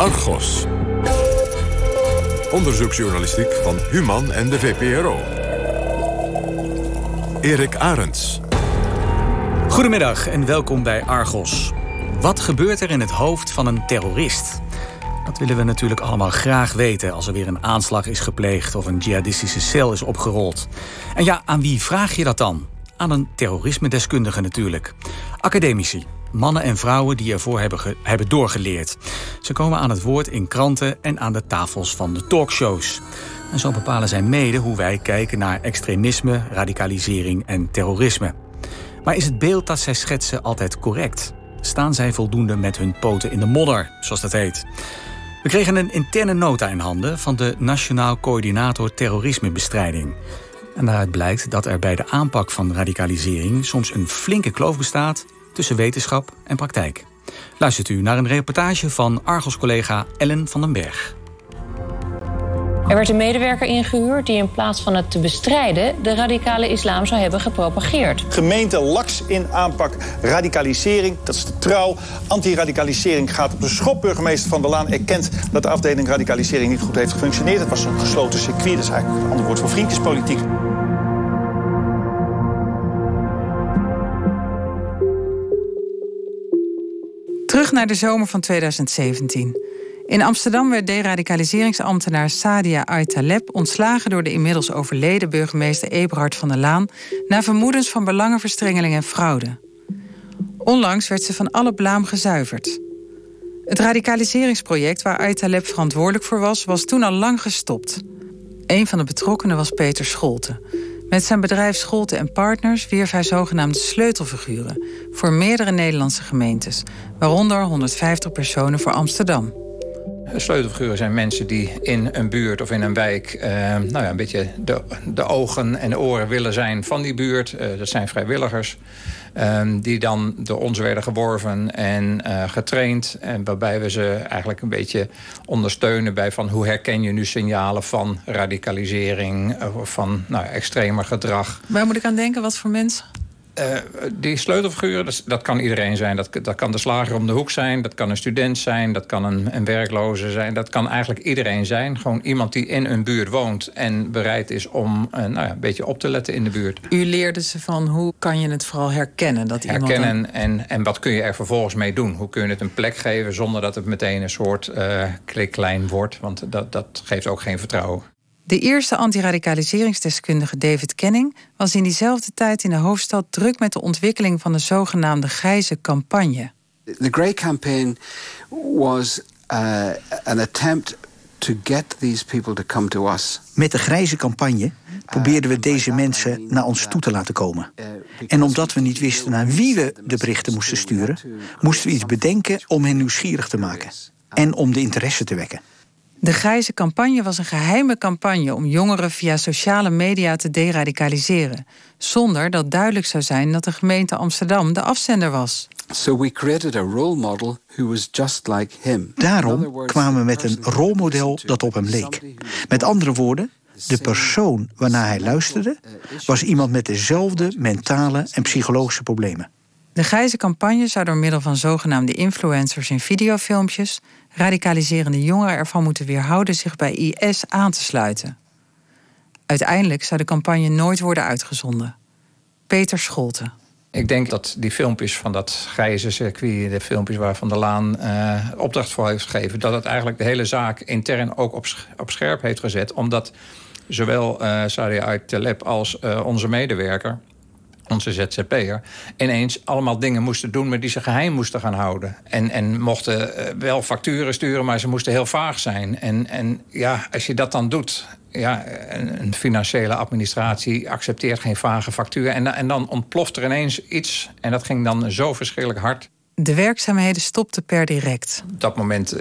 Argos. Onderzoeksjournalistiek van Human en de VPRO. Erik Arends. Goedemiddag en welkom bij Argos. Wat gebeurt er in het hoofd van een terrorist? Dat willen we natuurlijk allemaal graag weten als er weer een aanslag is gepleegd of een jihadistische cel is opgerold. En ja, aan wie vraag je dat dan? Aan een terrorisme-deskundige natuurlijk. Academici, mannen en vrouwen die ervoor hebben, hebben doorgeleerd. Ze komen aan het woord in kranten en aan de tafels van de talkshows. En zo bepalen zij mede hoe wij kijken naar extremisme, radicalisering en terrorisme. Maar is het beeld dat zij schetsen altijd correct? Staan zij voldoende met hun poten in de modder, zoals dat heet? We kregen een interne nota in handen van de Nationaal Coördinator Terrorismebestrijding. En daaruit blijkt dat er bij de aanpak van radicalisering soms een flinke kloof bestaat tussen wetenschap en praktijk. Luistert u naar een reportage van Argos-collega Ellen van den Berg. Er werd een medewerker ingehuurd die in plaats van het te bestrijden de radicale islam zou hebben gepropageerd. Gemeente laks in aanpak radicalisering, dat is de trouw. Antiradicalisering gaat op de schop. Burgemeester Van der Laan erkent dat de afdeling radicalisering niet goed heeft gefunctioneerd. Het was een gesloten circuit, dat is eigenlijk een ander woord voor vriendjespolitiek. Naar de zomer van 2017. In Amsterdam werd deradicaliseringsambtenaar Sadia Aytaleb ontslagen door de inmiddels overleden burgemeester Eberhard van der Laan na vermoedens van belangenverstrengeling en fraude. Onlangs werd ze van alle blaam gezuiverd. Het radicaliseringsproject waar Aytaleb verantwoordelijk voor was, was toen al lang gestopt. Een van de betrokkenen was Peter Scholte. Met zijn bedrijf Scholte en Partners wierf hij zogenaamde sleutelfiguren voor meerdere Nederlandse gemeentes, waaronder 150 personen voor Amsterdam. Sleutelfiguren zijn mensen die in een buurt of in een wijk... Uh, nou ja, een beetje de, ogen en oren willen zijn van die buurt. Uh, dat zijn vrijwilligers. Um, die dan door ons werden geworven en uh, getraind. En waarbij we ze eigenlijk een beetje ondersteunen bij van hoe herken je nu signalen van radicalisering of van nou, extremer gedrag. Waar moet ik aan denken? Wat voor mensen? Uh, die sleutelfiguren, dat, dat, kan iedereen zijn. Dat, dat kan de slager om de hoek zijn, dat kan een student zijn... dat kan een, een werkloze zijn, dat kan eigenlijk iedereen zijn. Gewoon iemand die in een buurt woont en bereid is om uh, nou ja, een beetje op te letten in de buurt. U leerde ze van hoe kan je het vooral herkennen? Dat herkennen iemand dan... en, en wat kun je er vervolgens mee doen? Hoe kun je het een plek geven zonder dat het meteen een soort uh, kliklijn wordt? Want dat, dat geeft ook geen vertrouwen. De eerste antiradicaliseringsdeskundige David Kenning was in diezelfde tijd in de hoofdstad druk met de ontwikkeling van de zogenaamde grijze campagne. The Grey Campaign was uh, an attempt to get these people to come to us. Met de grijze campagne probeerden we deze mensen naar ons toe te laten komen. En omdat we niet wisten naar wie we de berichten moesten sturen, moesten we iets bedenken om hen nieuwsgierig te maken en om de interesse te wekken. De grijze campagne was een geheime campagne om jongeren via sociale media te deradicaliseren, zonder dat duidelijk zou zijn dat de gemeente Amsterdam de afzender was. So we created a role model who was just like him. Daarom kwamen we met een rolmodel dat op hem leek. Met andere woorden, de persoon waarnaar hij luisterde was iemand met dezelfde mentale en psychologische problemen. De grijze campagne zou door middel van zogenaamde influencers in videofilmpjes radicaliserende jongeren ervan moeten weerhouden zich bij IS aan te sluiten. Uiteindelijk zou de campagne nooit worden uitgezonden. Peter Scholte. Ik denk dat die filmpjes van dat grijze circuit, de filmpjes waar Van der Laan uh, opdracht voor heeft gegeven, dat het eigenlijk de hele zaak intern ook op, op scherp heeft gezet. Omdat zowel uh, Sadia als uh, onze medewerker onze ZZP'er, ineens allemaal dingen moesten doen... maar die ze geheim moesten gaan houden. En, en mochten uh, wel facturen sturen, maar ze moesten heel vaag zijn. En, en ja, als je dat dan doet... Ja, een, financiële administratie accepteert geen vage factuur. En, en dan ontploft er ineens iets. En dat ging dan zo verschrikkelijk hard. De werkzaamheden stopten per direct. Op dat moment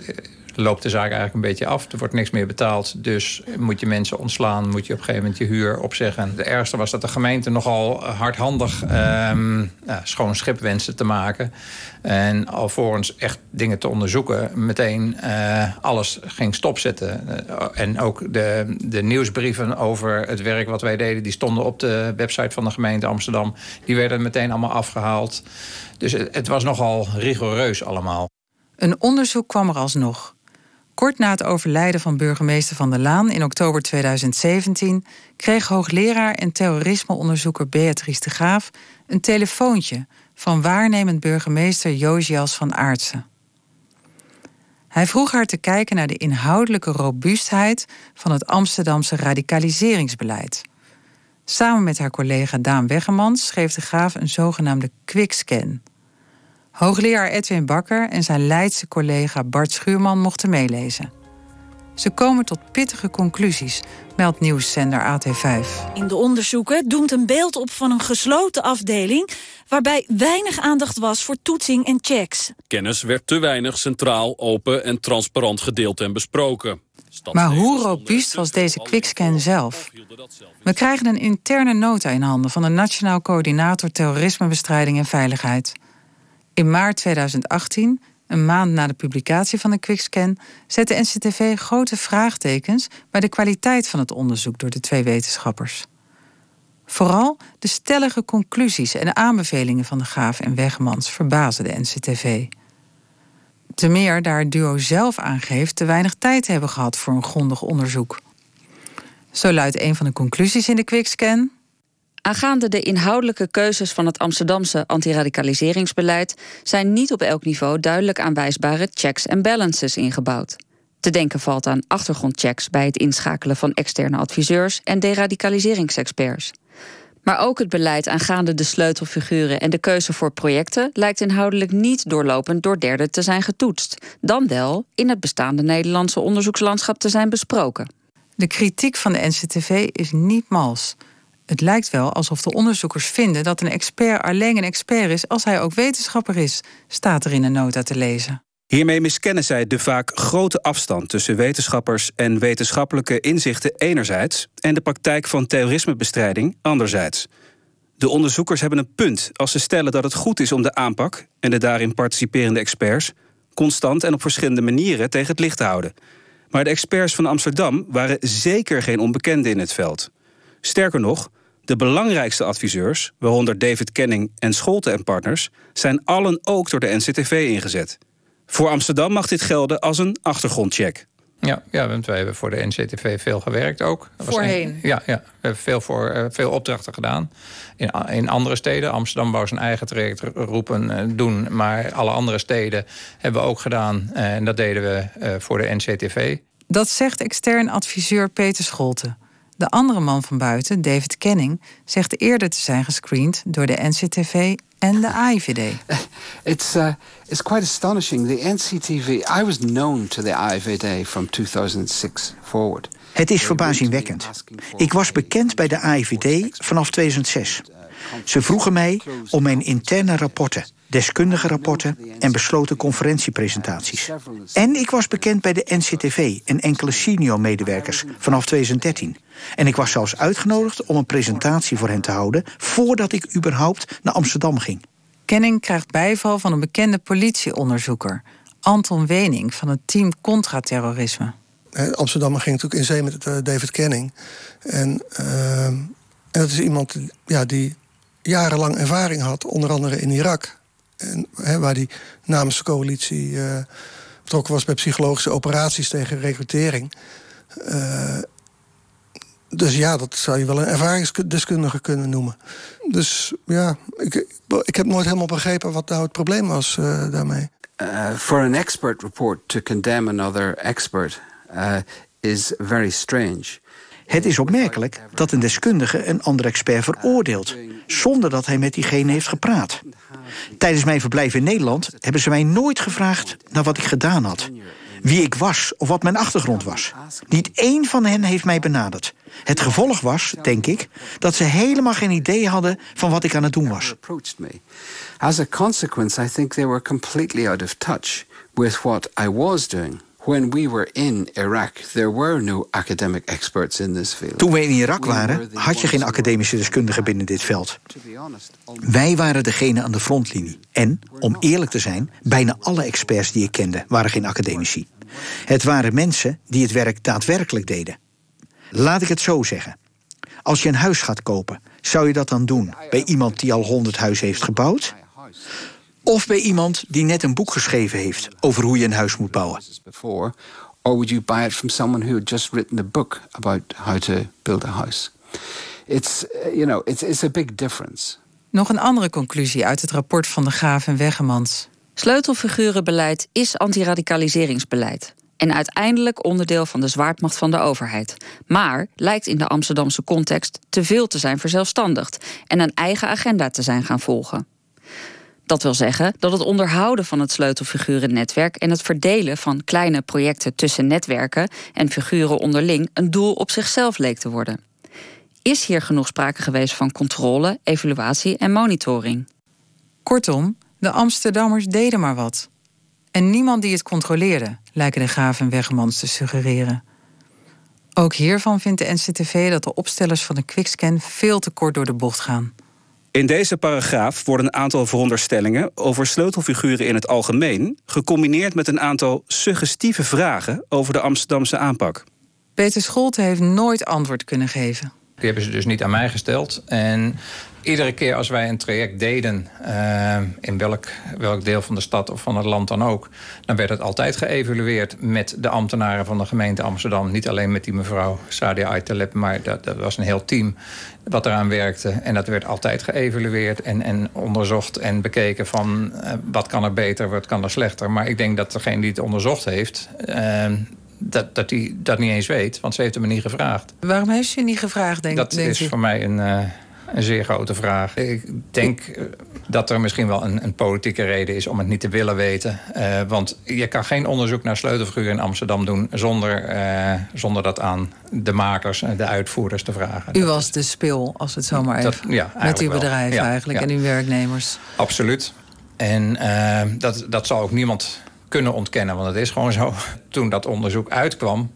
loopt de zaak eigenlijk een beetje af. Er wordt niks meer betaald. Dus moet je mensen ontslaan, moet je op een gegeven moment je huur opzeggen. De ergste was dat de gemeente nogal hardhandig um, ja, schoon schip wenste te maken. En alvorens echt dingen te onderzoeken, meteen uh, alles ging stopzetten. Uh, en ook de, de nieuwsbrieven over het werk wat wij deden, die stonden op de website van de gemeente Amsterdam. Die werden meteen allemaal afgehaald. Dus het, het was nogal rigoureus allemaal. Een onderzoek kwam er alsnog. Kort na het overlijden van burgemeester Van der Laan in oktober 2017 kreeg hoogleraar en terrorismeonderzoeker Beatrice de Graaf een telefoontje van waarnemend burgemeester Josias van Aartsen. Hij vroeg haar te kijken naar de inhoudelijke robuustheid van het Amsterdamse radicaliseringsbeleid. Samen met haar collega Daan Weggemans schreef de Graaf een zogenaamde quickscan. Hoogleraar Edwin Bakker en zijn Leidse collega Bart Schuurman mochten meelezen. Ze komen tot pittige conclusies, meldt nieuwszender AT5. In de onderzoeken doemt een beeld op van een gesloten afdeling... waarbij weinig aandacht was voor toetsing en checks. Kennis werd te weinig centraal, open en transparant gedeeld en besproken. Maar hoe robuust was deze quickscan zelf? We krijgen een interne nota in handen van de Nationaal Coördinator Terrorismebestrijding en Veiligheid. In maart 2018, een maand na de publicatie van de quickscan, zette NCTV grote vraagtekens bij de kwaliteit van het onderzoek door de twee wetenschappers. Vooral de stellige conclusies en aanbevelingen van de Graaf en Wegmans verbazen de NCTV. Te meer daar het duo zelf aangeeft te weinig tijd te hebben gehad voor een grondig onderzoek. Zo luidt een van de conclusies in de quickscan. Aangaande de inhoudelijke keuzes van het Amsterdamse antiradicaliseringsbeleid zijn niet op elk niveau duidelijk aanwijsbare checks en balances ingebouwd. Te denken valt aan achtergrondchecks bij het inschakelen van externe adviseurs en deradicaliseringsexperts. Maar ook het beleid aangaande de sleutelfiguren en de keuze voor projecten lijkt inhoudelijk niet doorlopend door derden te zijn getoetst, dan wel in het bestaande Nederlandse onderzoekslandschap te zijn besproken. De kritiek van de NCTV is niet mals. Het lijkt wel alsof de onderzoekers vinden dat een expert alleen een expert is als hij ook wetenschapper is, staat er in een nota te lezen. Hiermee miskennen zij de vaak grote afstand tussen wetenschappers en wetenschappelijke inzichten enerzijds en de praktijk van terrorismebestrijding anderzijds. De onderzoekers hebben een punt als ze stellen dat het goed is om de aanpak en de daarin participerende experts constant en op verschillende manieren tegen het licht te houden. Maar de experts van Amsterdam waren zeker geen onbekenden in het veld. Sterker nog, de belangrijkste adviseurs, waaronder David Kenning en Scholten en Partners, zijn allen ook door de NCTV ingezet. Voor Amsterdam mag dit gelden als een achtergrondcheck. Ja, ja, want wij hebben voor de NCTV veel gewerkt ook. Voorheen? ja, ja, we hebben veel, voor, uh, veel opdrachten gedaan. In, in andere steden, Amsterdam wou zijn eigen traject roepen uh, doen... maar alle andere steden hebben we ook gedaan. Uh, en dat deden we voor de NCTV. Dat zegt extern adviseur Peter Scholten. De andere man van buiten, David Kenning, zegt eerder te zijn gescreend door de NCTV en de AIVD. It's, uh, it's quite astonishing. The NCTV, I was known to the AIVD from 2006 forward. Het is verbazingwekkend. Ik was bekend bij de AIVD vanaf 2006. Ze vroegen mij om mijn interne rapporten, deskundige rapporten en besloten conferentiepresentaties. En ik was bekend bij de NCTV en enkele senior-medewerkers vanaf 2013. En ik was zelfs uitgenodigd om een presentatie voor hen te houden voordat ik überhaupt naar Amsterdam ging. Kenning krijgt bijval van een bekende politieonderzoeker, Anton Wening van het team Contraterrorisme. Amsterdam ging natuurlijk in zee met uh, David Kenning. En, uh, en dat is iemand ja, die jarenlang ervaring had, onder andere in Irak. En, waar hij namens de coalitie uh, betrokken was bij psychologische operaties tegen recrutering. Uh, dus ja, dat zou je wel een ervaringsdeskundige kunnen noemen. Dus ja, ik, ik heb nooit helemaal begrepen wat nou het probleem was uh, daarmee. for an expert report to condemn another expert is very strange. Het is opmerkelijk dat een deskundige een ander expert veroordeelt, zonder dat hij met diegene heeft gepraat. Tijdens mijn verblijf in Nederland hebben ze mij nooit gevraagd naar wat ik gedaan had, wie ik was of wat mijn achtergrond was. Niet één van hen heeft mij benaderd. Het gevolg was, denk ik, dat ze helemaal geen idee hadden van wat ik aan het doen was. As a consequence, I think they were completely out of touch with what I was doing. When we were in Iraq, there were no academic experts in this field. Toen we in Irak waren, had je geen academische deskundigen binnen dit veld. Wij waren degene aan de frontlinie. En, om eerlijk te zijn, bijna alle experts die ik kende waren geen academici. Het waren mensen die het werk daadwerkelijk deden. Laat ik het zo zeggen. Als je een huis gaat kopen, zou je dat dan doen bij iemand die al honderd huizen heeft gebouwd? Of bij iemand die net een boek geschreven heeft over hoe je een huis moet bouwen. Or would you buy it from someone who had just written a book about how to build a house? It's, uh, you know, it's, it's a big difference. Nog een andere conclusie uit het rapport van de Graaf en Wegemans. Sleutelfigurenbeleid is antiradicaliseringsbeleid en uiteindelijk onderdeel van de zwaardmacht van de overheid. Maar lijkt in de Amsterdamse context te veel te zijn verzelfstandigd en een eigen agenda te zijn gaan volgen. Dat wil zeggen dat het onderhouden van het sleutelfigurennetwerk en het verdelen van kleine projecten tussen netwerken en figuren onderling een doel op zichzelf leek te worden. Is hier genoeg sprake geweest van controle, evaluatie en monitoring? Kortom, de Amsterdammers deden maar wat. En niemand die het controleerde, lijken de Graaf en Wegemans te suggereren. Ook hiervan vindt de NCTV dat de opstellers van de quickscan veel te kort door de bocht gaan. In deze paragraaf worden een aantal veronderstellingen over sleutelfiguren in het algemeen gecombineerd met een aantal suggestieve vragen over de Amsterdamse aanpak. Peter Scholte heeft nooit antwoord kunnen geven. Die hebben ze dus niet aan mij gesteld. En iedere keer als wij een traject deden, uh, in welk, welk deel van de stad of van het land dan ook, dan werd het altijd geëvalueerd met de ambtenaren van de gemeente Amsterdam. Niet alleen met die mevrouw Sadia Aytaleb, maar dat, dat was een heel team wat eraan werkte. En dat werd altijd geëvalueerd en, en onderzocht en bekeken van uh, wat kan er beter, wat kan er slechter. Maar ik denk dat degene die het onderzocht heeft, uh, dat, dat hij dat niet eens weet, want ze heeft hem niet gevraagd. Waarom heeft ze niet gevraagd, denk, dat denk is voor mij een, een zeer grote vraag. Ik denk dat er misschien wel een, een, politieke reden is om het niet te willen weten. Uh, want je kan geen onderzoek naar sleutelfiguren in Amsterdam doen... zonder, zonder dat aan de makers en de uitvoerders te vragen. U was de spil, als het zomaar even... Dat, ja, met uw bedrijf ja, eigenlijk ja. en uw werknemers. Absoluut. En dat, dat zal ook niemand kunnen ontkennen. Want het is gewoon zo. Toen dat onderzoek uitkwam,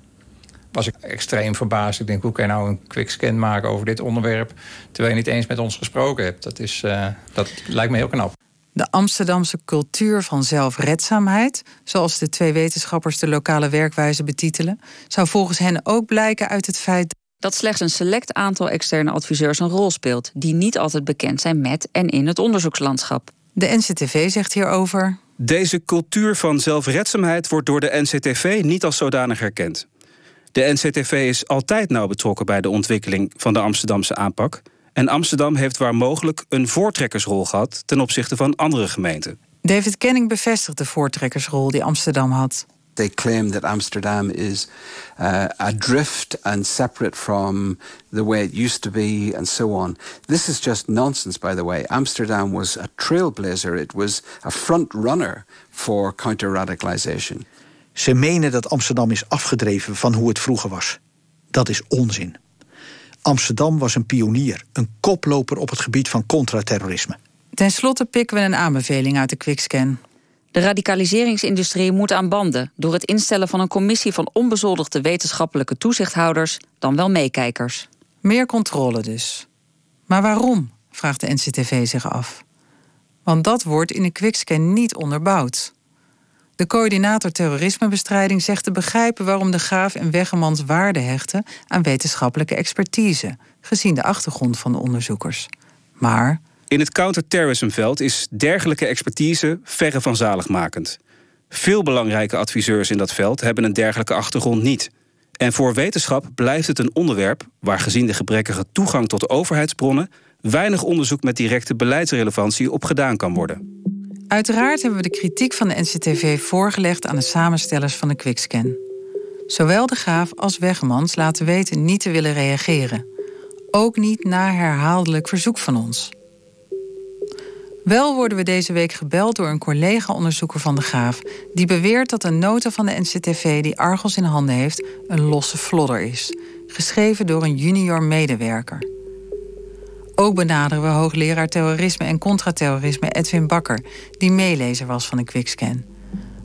was ik extreem verbaasd. Ik denk, hoe kan je nou een quickscan maken over dit onderwerp... terwijl je niet eens met ons gesproken hebt? Dat, is, uh, dat lijkt me heel knap. De Amsterdamse cultuur van zelfredzaamheid, zoals de twee wetenschappers de lokale werkwijze betitelen, zou volgens hen ook blijken uit het feit dat slechts een select aantal externe adviseurs een rol speelt, die niet altijd bekend zijn met en in het onderzoekslandschap. De NCTV zegt hierover. Deze cultuur van zelfredzaamheid wordt door de NCTV niet als zodanig erkend. De NCTV is altijd nauw betrokken bij de ontwikkeling van de Amsterdamse aanpak. En Amsterdam heeft waar mogelijk een voortrekkersrol gehad ten opzichte van andere gemeenten. David Kenning bevestigt de voortrekkersrol die Amsterdam had. They claim that Amsterdam is uh, adrift and separate from the way it used to be, and so on. This is just nonsense, by the way. Amsterdam was a trailblazer, it was a front runner for counter radicalization. Ze menen dat Amsterdam is afgedreven van hoe het vroeger was. Dat is onzin. Amsterdam was een pionier, een koploper op het gebied van contraterrorisme. Ten slotte pikken we een aanbeveling uit de quickscan. De radicaliseringsindustrie moet aan banden door het instellen van een commissie van onbezoldigde wetenschappelijke toezichthouders, dan wel meekijkers. Meer controle dus. Maar waarom? vraagt de NCTV zich af. Want dat wordt in de quickscan niet onderbouwd. De coördinator terrorismebestrijding zegt te begrijpen waarom de Graaf en Wegemans waarde hechten aan wetenschappelijke expertise, gezien de achtergrond van de onderzoekers. Maar in het counterterrorismveld is dergelijke expertise verre van zaligmakend. Veel belangrijke adviseurs in dat veld hebben een dergelijke achtergrond niet. En voor wetenschap blijft het een onderwerp waar gezien de gebrekkige toegang tot overheidsbronnen weinig onderzoek met directe beleidsrelevantie op gedaan kan worden. Uiteraard hebben we de kritiek van de NCTV voorgelegd aan de samenstellers van de Quickscan. Zowel de Graaf als Wegemans laten weten niet te willen reageren. Ook niet na herhaaldelijk verzoek van ons. Wel worden we deze week gebeld door een collega-onderzoeker van de Graaf... die beweert dat een nota van de NCTV die Argos in handen heeft... een losse flodder is, geschreven door een junior medewerker. Ook benaderen we hoogleraar terrorisme en contraterrorisme Edwin Bakker... die meelezer was van de Quickscan.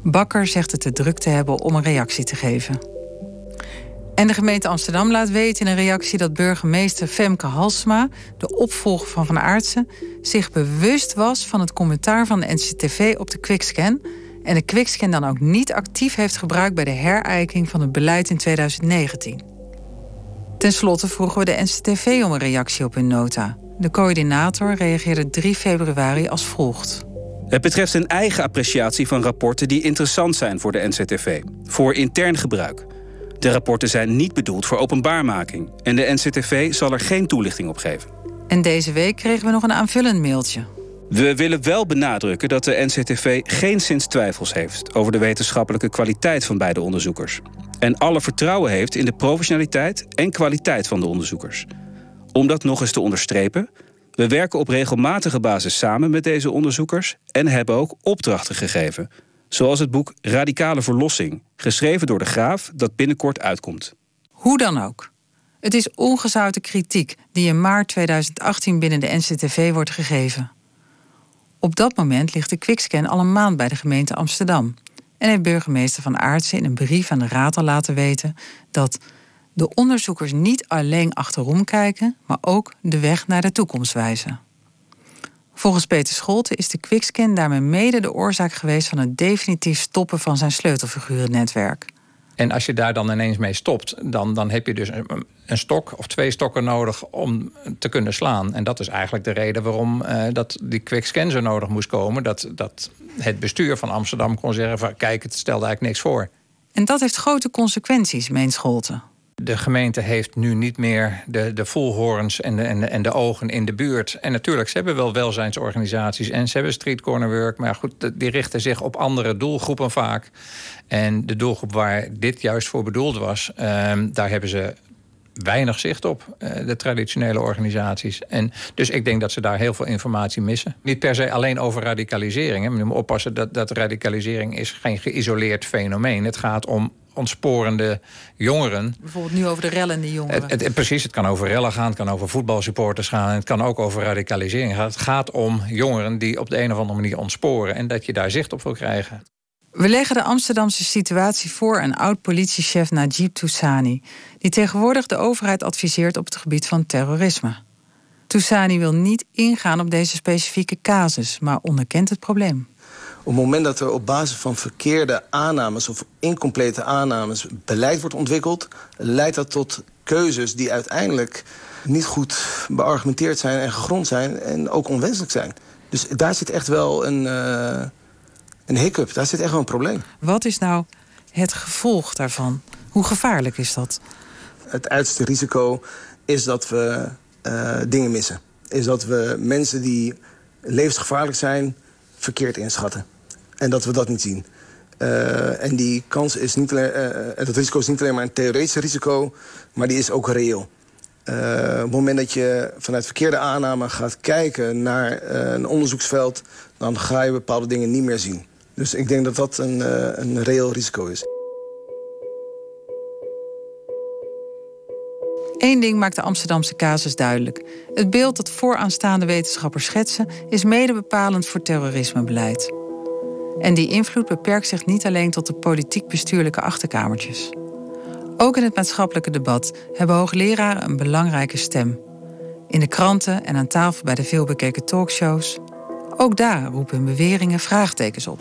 Bakker zegt het te druk te hebben om een reactie te geven. En de gemeente Amsterdam laat weten in een reactie dat burgemeester Femke Halsma, de opvolger van Van Aartsen, zich bewust was van het commentaar van de NCTV op de Quickscan en de Quickscan dan ook niet actief heeft gebruikt bij de herijking van het beleid in 2019. Ten slotte vroegen we de NCTV om een reactie op hun nota. De coördinator reageerde 3 februari als volgt. Het betreft een eigen appreciatie van rapporten die interessant zijn voor de NCTV, voor intern gebruik. De rapporten zijn niet bedoeld voor openbaarmaking en de NCTV zal er geen toelichting op geven. En deze week kregen we nog een aanvullend mailtje. We willen wel benadrukken dat de NCTV geen sinds twijfels heeft over de wetenschappelijke kwaliteit van beide onderzoekers. En alle vertrouwen heeft in de professionaliteit en kwaliteit van de onderzoekers. Om dat nog eens te onderstrepen, we werken op regelmatige basis samen met deze onderzoekers en hebben ook opdrachten gegeven. Zoals het boek Radicale Verlossing, geschreven door de Graaf, dat binnenkort uitkomt. Hoe dan ook. Het is ongezouten kritiek die in maart 2018 binnen de NCTV wordt gegeven. Op dat moment ligt de quickscan al een maand bij de gemeente Amsterdam. En heeft burgemeester Van Aartsen in een brief aan de raad al laten weten dat de onderzoekers niet alleen achterom kijken, maar ook de weg naar de toekomst wijzen. Volgens Peter Scholte is de quickscan daarmee mede de oorzaak geweest van het definitief stoppen van zijn sleutelfigurennetwerk. En als je daar dan ineens mee stopt, dan, dan heb je dus een, stok of twee stokken nodig om te kunnen slaan. En dat is eigenlijk de reden waarom uh, dat die quickscan zo nodig moest komen. Dat, dat het bestuur van Amsterdam kon zeggen: van, kijk, het stelde eigenlijk niks voor. En dat heeft grote consequenties, meent Scholten. De gemeente heeft nu niet meer de, de voelhorens en de, en, de, en de ogen in de buurt. En natuurlijk, ze hebben wel welzijnsorganisaties en ze hebben street corner work. Maar goed, die richten zich op andere doelgroepen vaak. En de doelgroep waar dit juist voor bedoeld was, um, daar hebben ze weinig zicht op, eh, de traditionele organisaties. En dus ik denk dat ze daar heel veel informatie missen. Niet per se alleen over radicalisering. Hè. Je moet oppassen dat, dat radicalisering is geen geïsoleerd fenomeen. Het gaat om ontsporende jongeren. Bijvoorbeeld nu over de rellende jongeren. Het, het, precies, het kan over rellen gaan, het kan over voetbalsupporters gaan... het kan ook over radicalisering gaan. Het gaat om jongeren die op de een of andere manier ontsporen... en dat je daar zicht op wil krijgen. We leggen de Amsterdamse situatie voor aan oud-politiechef Najib Toussani... die tegenwoordig de overheid adviseert op het gebied van terrorisme. Toussani wil niet ingaan op deze specifieke casus, maar onderkent het probleem. Op het moment dat er op basis van verkeerde aannames of incomplete aannames beleid wordt ontwikkeld, leidt dat tot keuzes die uiteindelijk niet goed beargumenteerd zijn en gegrond zijn en ook onwenselijk zijn. Dus daar zit echt wel een, uh, een hiccup, daar zit echt wel een probleem. Wat is nou het gevolg daarvan? Hoe gevaarlijk is dat? Het uiterste risico is dat we uh, dingen missen. Is dat we mensen die levensgevaarlijk zijn verkeerd inschatten. En dat we dat niet zien. Uh, en die kans is niet alleen, uh, dat risico is niet alleen maar een theoretisch risico, maar die is ook reëel. Uh, op het moment dat je vanuit verkeerde aanname gaat kijken naar een onderzoeksveld, dan ga je bepaalde dingen niet meer zien. Dus ik denk dat dat een, een reëel risico is. Eén ding maakt de Amsterdamse casus duidelijk. Het beeld dat vooraanstaande wetenschappers schetsen is mede bepalend voor terrorismebeleid. En die invloed beperkt zich niet alleen tot de politiek-bestuurlijke achterkamertjes. Ook in het maatschappelijke debat hebben hoogleraren een belangrijke stem. In de kranten en aan tafel bij de veelbekeken talkshows. Ook daar roepen beweringen vraagtekens op.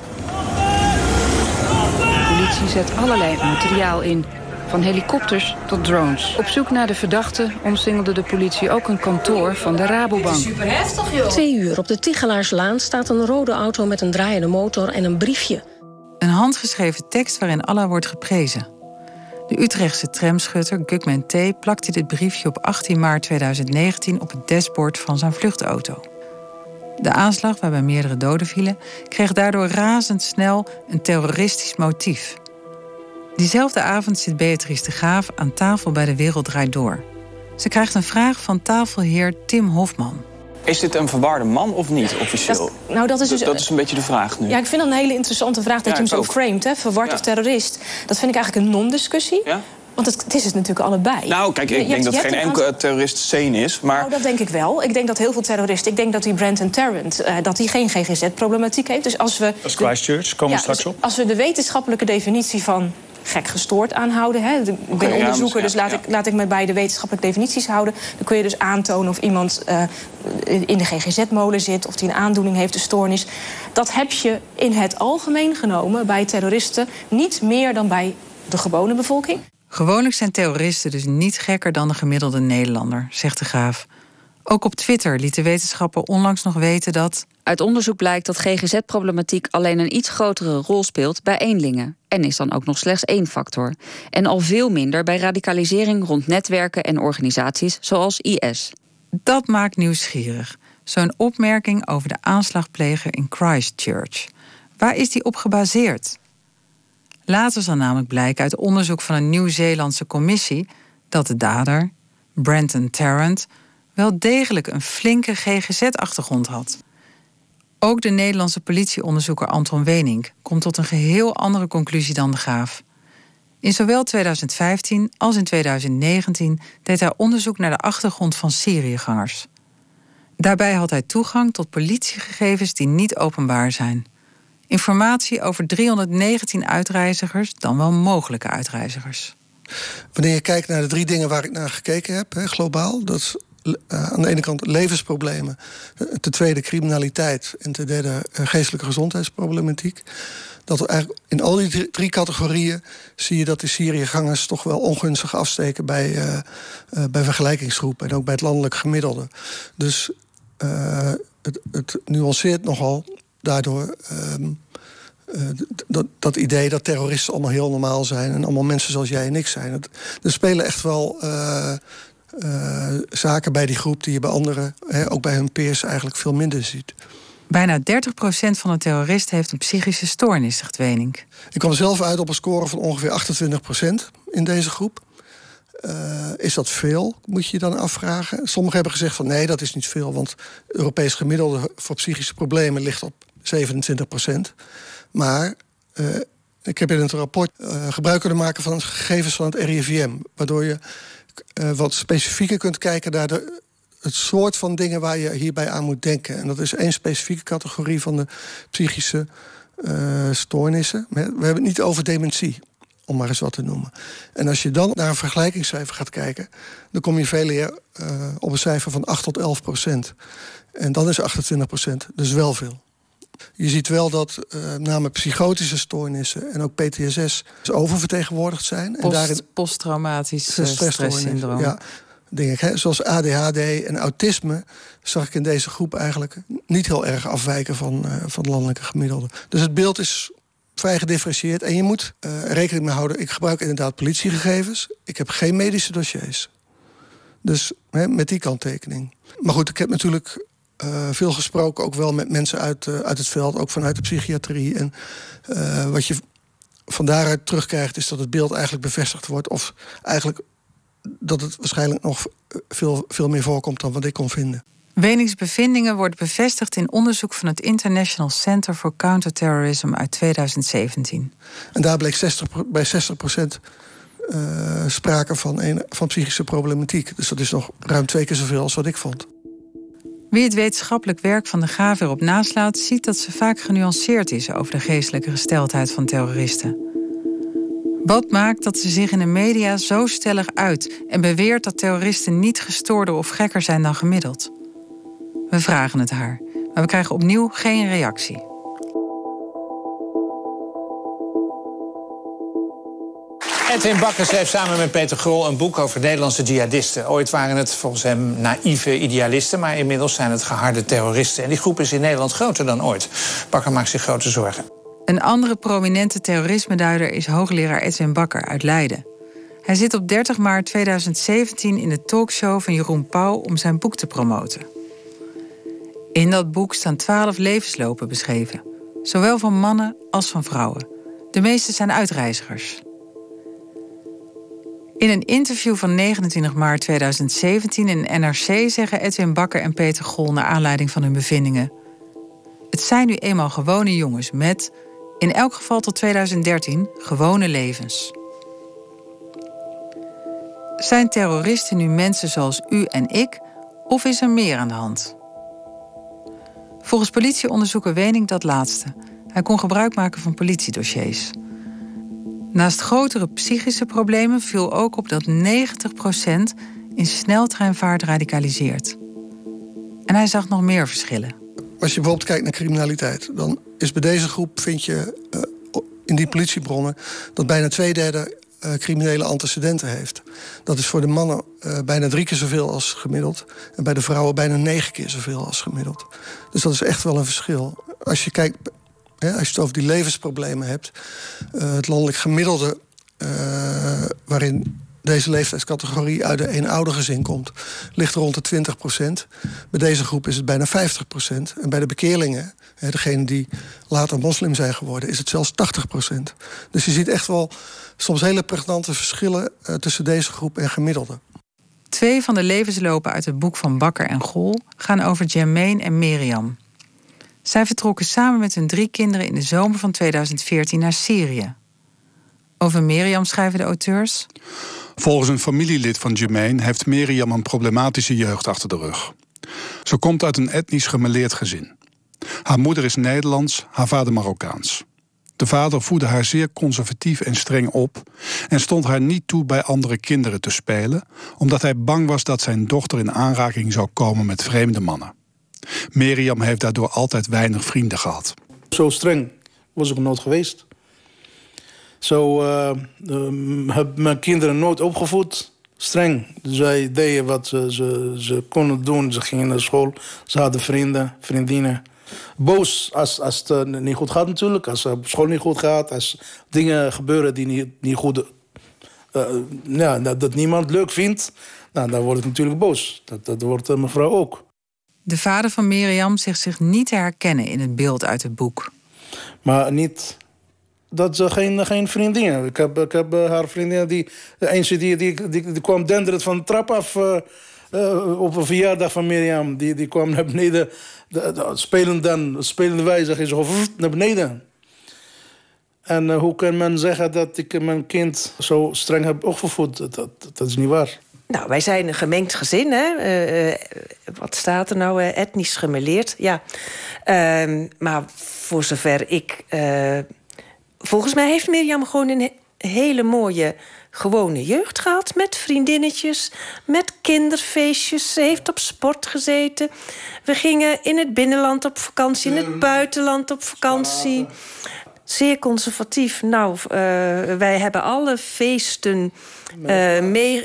De politie zet allerlei materiaal in van helikopters tot drones. Op zoek naar de verdachte omsingelde de politie ook een kantoor van de Rabobank. Super heftig, joh. Twee uur op de Tigelaarslaan staat een rode auto met een draaiende motor en een briefje. Een handgeschreven tekst waarin Allah wordt geprezen. De Utrechtse tramschutter Gugman T. plakte dit briefje op 18 maart 2019 op het dashboard van zijn vluchtauto. De aanslag, waarbij meerdere doden vielen, kreeg daardoor razendsnel een terroristisch motief. Diezelfde avond zit Beatrice de Graaf aan tafel bij de Wereld Draait Door. Ze krijgt een vraag van tafelheer Tim Hofman. Is dit een verwarde man of niet officieel? Dat, nou, dat is, dus, dat is een beetje de vraag nu. Ja, ik vind dat een hele interessante vraag dat ja, je hem zo framed, hè, verward ja. of terrorist. Dat vind ik eigenlijk een non-discussie. Ja? Want het, het, is het natuurlijk allebei. Nou, kijk, ik je, denk je dat geen enkele terrorist sane is. Maar... Nou, dat denk ik wel. Ik denk dat heel veel terroristen... Ik denk dat die Brandon Tarrant, uh, dat die geen GGZ-problematiek heeft. Dus als we... Dat is Christchurch, komen we straks dus op. Als we de wetenschappelijke definitie van gek gestoord aanhouden. Hè. Ik ben onderzoeker, dus laat, ik, laat ik me bij de wetenschappelijke definities houden. Dan kun je dus aantonen of iemand uh, in de GGZ-molen zit... of die een aandoening heeft, een stoornis. Dat heb je in het algemeen genomen bij terroristen... niet meer dan bij de gewone bevolking. Gewoonlijk zijn terroristen dus niet gekker dan de gemiddelde Nederlander, zegt de graaf. Ook op Twitter liet de wetenschapper onlangs nog weten dat. Uit onderzoek blijkt dat GGZ-problematiek alleen een iets grotere rol speelt bij eenlingen. En is dan ook nog slechts één factor. En al veel minder bij radicalisering rond netwerken en organisaties zoals IS. Dat maakt nieuwsgierig. Zo'n opmerking over de aanslagpleger in Christchurch. Waar is die op gebaseerd? Later zal namelijk blijken uit onderzoek van een Nieuw-Zeelandse commissie dat de dader, Brenton Tarrant, wel degelijk een flinke GGZ-achtergrond had. Ook de Nederlandse politieonderzoeker Anton Wenink komt tot een geheel andere conclusie dan de Graaf. In zowel 2015 als in 2019 deed hij onderzoek naar de achtergrond van Syriëgangers. Daarbij had hij toegang tot politiegegevens die niet openbaar zijn. Informatie over 319 uitreizigers, dan wel mogelijke uitreizigers. Wanneer je kijkt naar de drie dingen waar ik naar gekeken heb, globaal, dat is uh, aan de ene kant levensproblemen, uh, ten tweede criminaliteit en ten derde uh, geestelijke gezondheidsproblematiek. Dat eigenlijk in al die drie, drie categorieën zie je dat de Syriëgangers toch wel ongunstig afsteken bij, bij vergelijkingsgroepen en ook bij het landelijk gemiddelde. Dus het, het nuanceert nogal daardoor. Um, uh, dat, dat, idee dat terroristen allemaal heel normaal zijn en allemaal mensen zoals jij en ik zijn. Het, er spelen echt wel uh, uh, zaken bij die groep die je bij anderen, hè, ook bij hun peers, eigenlijk veel minder ziet. Bijna 30% van de terroristen heeft een psychische stoornis, zegt Wenink. Ik kwam zelf uit op een score van ongeveer 28% in deze groep. Uh, is dat veel, moet je je dan afvragen. Sommigen hebben gezegd van nee, dat is niet veel... want het Europees gemiddelde voor psychische problemen ligt op 27 procent. Maar uh, ik heb in het rapport uh, gebruik kunnen maken van gegevens van het RIVM... waardoor je wat specifieker kunt kijken naar de, het soort van dingen waar je hierbij aan moet denken. En dat is één specifieke categorie van de psychische stoornissen. We hebben het niet over dementie om maar eens wat te noemen. En als je dan naar een vergelijkingscijfer gaat kijken... dan kom je veel eer op een cijfer van 8 tot 11 procent. En dan is 28 procent dus wel veel. Je ziet wel dat uh, name psychotische stoornissen en ook PTSS oververtegenwoordigd zijn. Post, en daarin posttraumatisch stresssyndroom. Ja, dingen, hè, zoals ADHD en autisme zag ik in deze groep eigenlijk niet heel erg afwijken van, uh, van landelijke gemiddelde. Dus het beeld is vrij gedifferentieerd. En je moet uh, rekening mee houden, ik gebruik inderdaad politiegegevens. Ik heb geen medische dossiers. Dus hè, met die kanttekening. Maar goed, ik heb natuurlijk uh, veel gesproken, ook wel met mensen uit, uh, uit het veld, ook vanuit de psychiatrie. En wat je van daaruit terugkrijgt, is dat het beeld eigenlijk bevestigd wordt. Of eigenlijk dat het waarschijnlijk nog veel, veel meer voorkomt dan wat ik kon vinden. Wenings bevindingen worden bevestigd in onderzoek van het International Center for Counterterrorism uit 2017. En daar bleek 60, bij 60 procent sprake van, een, van psychische problematiek. Dus dat is nog ruim twee keer zoveel als wat ik vond. Wie het wetenschappelijk werk van de GAV erop naslaat, ziet dat ze vaak genuanceerd is over de geestelijke gesteldheid van terroristen. Wat maakt dat ze zich in de media zo stellig uit en beweert dat terroristen niet gestoorder of gekker zijn dan gemiddeld? We vragen het haar, maar we krijgen opnieuw geen reactie. Edwin Bakker schreef samen met Peter Grol een boek over Nederlandse jihadisten. Ooit waren het volgens hem naïeve idealisten, maar inmiddels zijn het geharde terroristen. En die groep is in Nederland groter dan ooit. Bakker maakt zich grote zorgen. Een andere prominente terrorismeduider is hoogleraar Edwin Bakker uit Leiden. Hij zit op 30 maart 2017 in de talkshow van Jeroen Pauw om zijn boek te promoten. In dat boek staan twaalf levenslopen beschreven, zowel van mannen als van vrouwen. De meeste zijn uitreizigers. In een interview van 29 maart 2017 in NRC zeggen Edwin Bakker en Peter Gol naar aanleiding van hun bevindingen: Het zijn nu eenmaal gewone jongens met, in elk geval tot 2013, gewone levens. Zijn terroristen nu mensen zoals u en ik, of is er meer aan de hand? Volgens politieonderzoeker Wening dat laatste. Hij kon gebruik maken van politiedossiers. Naast grotere psychische problemen viel ook op dat 90% in sneltreinvaart radicaliseert. En hij zag nog meer verschillen. Als je bijvoorbeeld kijkt naar criminaliteit, dan is bij deze groep, vind je uh, in die politiebronnen, dat bijna twee derde uh, criminele antecedenten heeft. Dat is voor de mannen bijna drie keer zoveel als gemiddeld. En bij de vrouwen bijna negen keer zoveel als gemiddeld. Dus dat is echt wel een verschil. Als je kijkt, hè, als je het over die levensproblemen hebt, het landelijk gemiddelde waarin deze leeftijdscategorie uit een eenouder gezin komt, ligt rond de 20 procent. Bij deze groep is het bijna 50 procent. En bij de bekeerlingen, degene die later moslim zijn geworden, is het zelfs 80 procent. Dus je ziet echt wel soms hele pregnante verschillen uh, tussen deze groep en gemiddelde. Twee van de levenslopen uit het boek van Bakker en Gol gaan over Jermaine en Miriam. Zij vertrokken samen met hun drie kinderen in de zomer van 2014 naar Syrië. Over Miriam schrijven de auteurs. Volgens een familielid van Jermaine heeft Miriam een problematische jeugd achter de rug. Ze komt uit een etnisch gemeleerd gezin. Haar moeder is Nederlands, haar vader Marokkaans. De vader voedde haar zeer conservatief en streng op en stond haar niet toe bij andere kinderen te spelen, omdat hij bang was dat zijn dochter in aanraking zou komen met vreemde mannen. Miriam heeft daardoor altijd weinig vrienden gehad. Zo streng was ik nooit geweest. Zo uh, heb mijn kinderen nooit opgevoed. Streng. Zij deden wat ze, ze, ze konden doen. Ze gingen naar school. Ze hadden vrienden, vriendinnen. Boos als, als het uh, niet goed gaat natuurlijk. Als het op school niet goed gaat. Als dingen gebeuren die niet, niet goed... Uh, ja, dat, dat, niemand leuk vindt. Nou, dan word ik natuurlijk boos. Dat, dat wordt mevrouw ook. De vader van Mirjam zegt zich niet te herkennen in het beeld uit het boek. Maar niet dat ze geen, geen vriendin. Ik heb, ik heb uh, haar vriendin, die, eentje die, die, die, kwam denderend van de trap af uh, uh, op een verjaardag van Mirjam. Die, die kwam naar beneden, de, de, dan, spelende wijze ging zo naar beneden. En hoe kan men zeggen dat ik mijn kind zo streng heb opgevoed? Dat, dat is niet waar. Nou, wij zijn een gemengd gezin, hè. Uh, wat staat er nou? Uh, etnisch gemeleerd, ja. Ehm, maar voor zover ik volgens mij heeft Mirjam gewoon een hele mooie gewone jeugd gehad. Met vriendinnetjes, met kinderfeestjes. Ze heeft op sport gezeten. We gingen in het binnenland op vakantie, in het mm. buitenland op vakantie. Zeer conservatief. Nou, wij hebben alle feesten uh,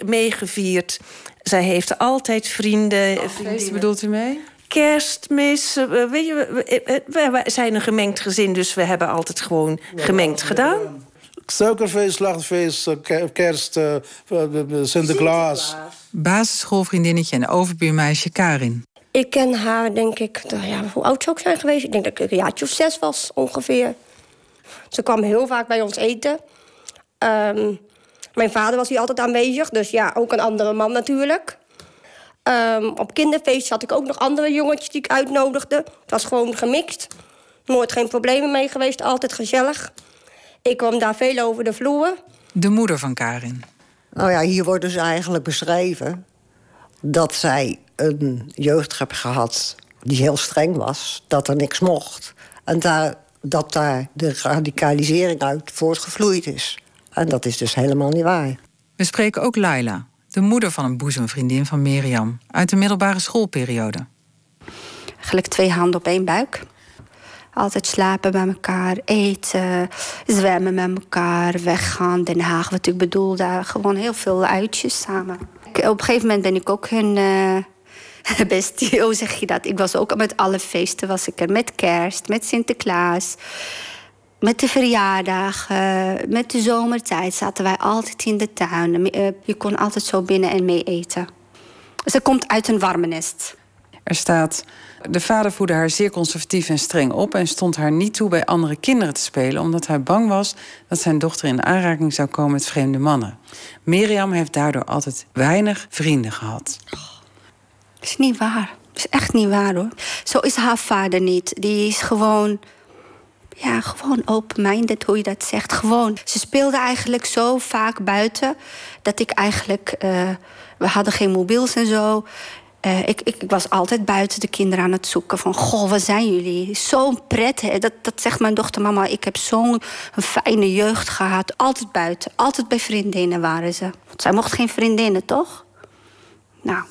meegevierd. Zij heeft altijd vrienden. Feesten bedoelt u mee? kerstmis. Eh, weet je, we, zijn een gemengd gezin, dus we hebben altijd gewoon gemengd gedaan. Suikerfeest, slachtfeest, eh, kerst, Sinterklaas. Basisschoolvriendinnetje en overbuurmeisje Karin. Ik ken haar, denk ik, ja, hoe oud zou ik zijn geweest? Ik denk dat ik een jaartje of zes was, ongeveer. Ze kwam heel vaak bij ons eten. Um, mijn vader was hier altijd aanwezig, dus ja, ook een andere man natuurlijk. Um, op kinderfeestjes had ik ook nog andere jongetjes die ik uitnodigde. Het was gewoon gemixt. Nooit geen problemen mee geweest, altijd gezellig. Ik kwam daar veel over de vloer. De moeder van Karin. Nou ja, hier wordt dus eigenlijk beschreven dat zij een jeugd heeft gehad die heel streng was, dat er niks mocht. En daar, dat daar de radicalisering uit voortgevloeid is. En dat is dus helemaal niet waar. We spreken ook Laila, de moeder van een boezemvriendin van Mirjam uit de middelbare schoolperiode. Gelijk twee handen op één buik. Altijd slapen bij elkaar, eten, zwemmen met elkaar, weggaan, Den Haag. Wat ik bedoel, daar gewoon heel veel uitjes samen. Op een gegeven moment ben ik ook hun uh, bestie, hoe zeg je dat? Ik was ook met alle feesten, was ik er met kerst, met Sinterklaas. Met de verjaardag, met de zomertijd zaten wij altijd in de tuin. Eh, je kon altijd zo binnen en mee eten. Ze komt uit een warme nest. Er staat... De vader voedde haar zeer conservatief en streng op... en stond haar niet toe bij andere kinderen te spelen... omdat hij bang was dat zijn dochter in aanraking zou komen met vreemde mannen. Mirjam heeft daardoor altijd weinig vrienden gehad. Dat is niet waar. Dat is echt niet waar, hoor. Zo is haar vader niet. Die is gewoon ja, gewoon open-minded, hoe je dat zegt. Gewoon. Ze speelde eigenlijk zo vaak buiten dat ik eigenlijk. Uh, we hadden geen mobiels en zo. Ik, ik, ik, was altijd buiten de kinderen aan het zoeken. Van, goh, waar zijn jullie? Zo'n pret, hè? Dat, dat zegt mijn dochter, mama. Ik heb zo'n fijne jeugd gehad. Altijd buiten. Altijd bij vriendinnen waren ze. Want zij mocht geen vriendinnen, toch? Nou,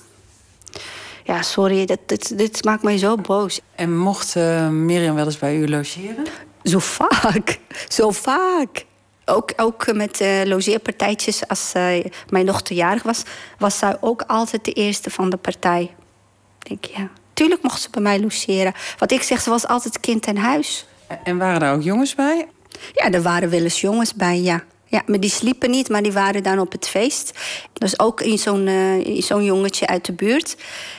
ja, sorry, dit, dit, dit maakt mij zo boos. En mocht uh, Mirjam wel eens bij u logeren? Zo vaak. Zo vaak. Ook, ook met uh, logeerpartijtjes, als uh, mijn dochter jarig was, was zij ook altijd de eerste van de partij. Ik denk, ja, tuurlijk mocht ze bij mij logeren. Wat ik zeg, ze was altijd kind en huis. En waren er ook jongens bij? Ja, er waren wel eens jongens bij, ja. Ja, maar die sliepen niet, maar die waren dan op het feest. Dus ook zo'n uh, zo'n jongetje uit de buurt.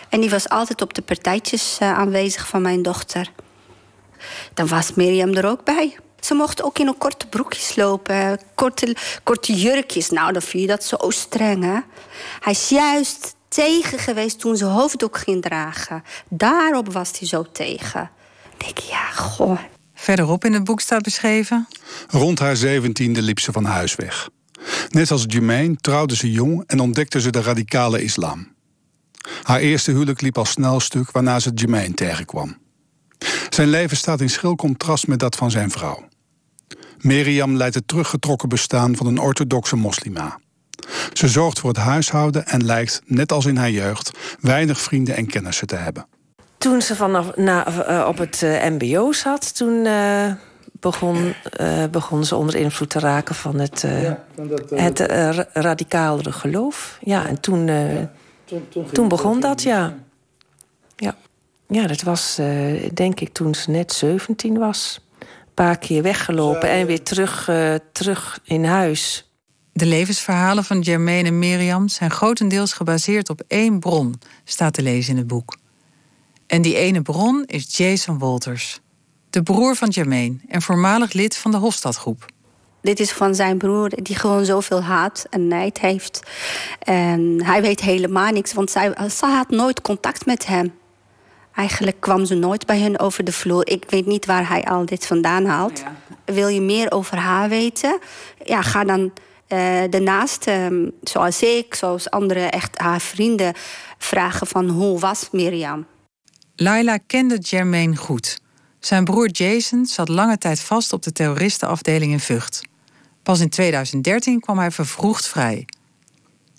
En die was altijd op de partijtjes aanwezig van mijn dochter. Dan was Mirjam er ook bij. Ze mocht ook in een korte broekjes lopen, korte, korte jurkjes. Nou, dan vind je dat zo streng, hè? Hij is juist tegen geweest toen ze hoofddoek ging dragen. Daarop was hij zo tegen. Ik denk, ja, goh. Verderop in het boek staat beschreven... Rond haar zeventiende liep ze van huis weg. Net als Jermaine trouwde ze jong en ontdekte ze de radicale islam. Haar eerste huwelijk liep al snel stuk waarna ze Jermaine tegenkwam. Zijn leven staat in schil contrast met dat van zijn vrouw. Miriam leidt het teruggetrokken bestaan van een orthodoxe moslima. Ze zorgt voor het huishouden en lijkt, net als in haar jeugd, weinig vrienden en kennissen te hebben. Toen ze vanaf, na, uh, op het uh, MBO zat, toen uh, begon, begon ze onder invloed te raken van het, ja, dat, het radicalere geloof. Ja, en toen, toen, toen, toen, begon dat, ja. ja. Ja, dat was denk ik toen ze net 17 was. Een paar keer weggelopen en weer terug, terug in huis. De levensverhalen van Germaine en Miriam zijn grotendeels gebaseerd op één bron, staat te lezen in het boek. En die ene bron is Jason Walters, de broer van Germaine en voormalig lid van de Hofstadgroep. Dit is van zijn broer, die gewoon zoveel haat en nijd heeft. En hij weet helemaal niks, want zij, zij had nooit contact met hem. Eigenlijk kwam ze nooit bij hen over de vloer. Ik weet niet waar hij al dit vandaan haalt. Wil je meer over haar weten? Ja, ga dan uh, daarnaast, um, zoals ik, zoals andere echt haar vrienden, vragen van hoe was Mirjam? Laila kende Jermaine goed. Zijn broer Jason zat lange tijd vast op de terroristenafdeling in Vught. Pas in 2013 kwam hij vervroegd vrij.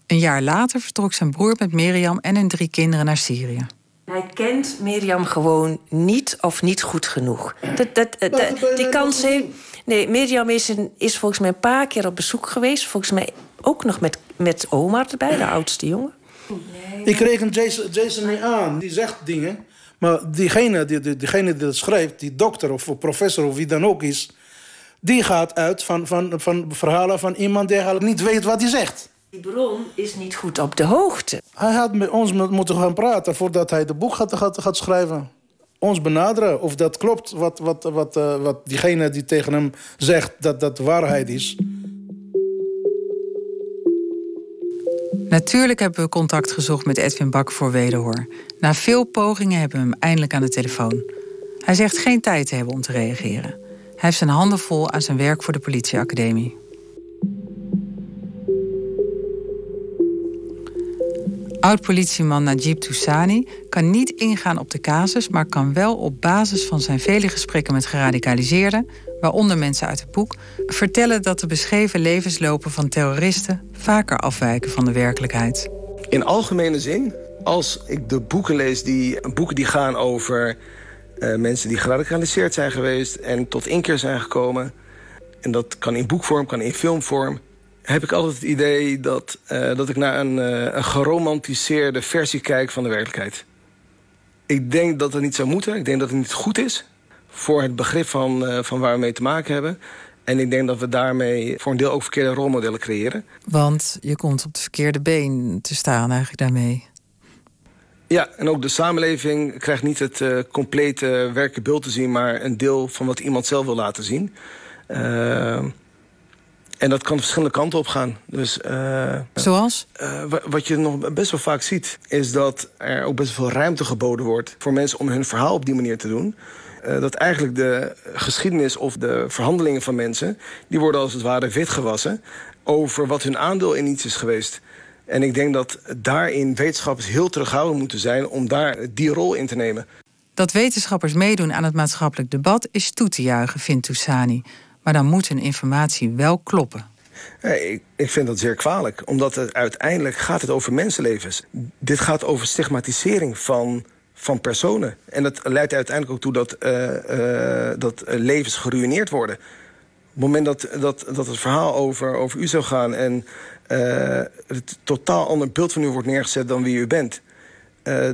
Een jaar later vertrok zijn broer met Mirjam en hun drie kinderen naar Syrië. Hij kent Mirjam gewoon niet of niet goed genoeg. Dat, dat, dat, die kans heeft. Nee, Mirjam is, een, is volgens mij een paar keer op bezoek geweest. Volgens mij ook nog met, met oma erbij, de oudste jongen. Nee. Ik reken Jason, Jason niet aan. Die zegt dingen. Maar diegene die, die, diegene die dat schrijft, die dokter of professor of wie dan ook is... die gaat uit van, van, van verhalen van iemand die eigenlijk niet weet wat hij zegt. Die bron is niet goed op de hoogte. Hij had met ons moeten gaan praten voordat hij het boek gaat, gaat, gaat schrijven. Ons benaderen of dat klopt wat, wat, wat, uh, wat diegene die tegen hem zegt dat dat waarheid is. Natuurlijk hebben we contact gezocht met Edwin Bak voor wederhoor. Na veel pogingen hebben we hem eindelijk aan de telefoon. Hij zegt geen tijd te hebben om te reageren. Hij heeft zijn handen vol aan zijn werk voor de politieacademie. Oud-politieman Najib Toussani kan niet ingaan op de casus, maar kan wel op basis van zijn vele gesprekken met geradicaliseerden, waaronder mensen uit het boek, vertellen dat de beschreven levenslopen van terroristen vaker afwijken van de werkelijkheid. In algemene zin, als ik de boeken lees, die, boeken die gaan over uh, mensen die geradicaliseerd zijn geweest en tot inkeer zijn gekomen, en dat kan in boekvorm, kan in filmvorm, heb ik altijd het idee dat, uh, dat ik naar een, uh, een geromantiseerde versie kijk van de werkelijkheid. Ik denk dat het niet zou moeten. Ik denk dat het niet goed is voor het begrip van, uh, van waar we mee te maken hebben. En ik denk dat we daarmee voor een deel ook verkeerde rolmodellen creëren. Want je komt op het verkeerde been te staan eigenlijk daarmee. Ja, en ook de samenleving krijgt niet het complete werkelijke beeld te zien... maar een deel van wat iemand zelf wil laten zien. En dat kan verschillende kanten op gaan. Dus, uh, Zoals? Uh, wat je nog best wel vaak ziet... is dat er ook best veel ruimte geboden wordt... voor mensen om hun verhaal op die manier te doen. Uh, dat eigenlijk de geschiedenis of de verhandelingen van mensen... die worden als het ware witgewassen... over wat hun aandeel in iets is geweest. En ik denk dat daarin wetenschappers heel terughoudend moeten zijn... om daar die rol in te nemen. Dat wetenschappers meedoen aan het maatschappelijk debat... is toe te juichen, vindt Toussani... Maar dan moet hun informatie wel kloppen. ik, ik, vind dat zeer kwalijk, omdat het uiteindelijk gaat het over mensenlevens. Dit gaat over stigmatisering van, van personen. En dat leidt uiteindelijk ook toe dat, uh, uh, dat levens geruineerd worden. het moment dat, dat, dat het verhaal over, over u zou gaan... en het totaal ander beeld van u wordt neergezet dan wie u bent...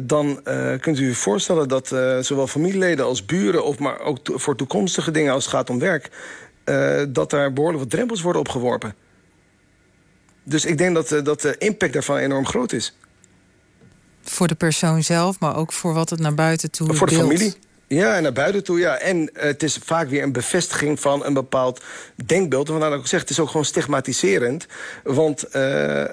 Dan kunt u u voorstellen dat zowel familieleden als buren... of maar ook voor toekomstige dingen als het gaat om werk... dat daar behoorlijk wat drempels worden opgeworpen. Dus ik denk dat, dat de impact daarvan enorm groot is. Voor de persoon zelf, maar ook voor wat het naar buiten toe Voor de beeld. familie. Ja, en naar buiten toe, ja. En uh, het is vaak weer een bevestiging van een bepaald denkbeeld. Vandaar dat ik zeg, het is ook gewoon stigmatiserend. Want uh,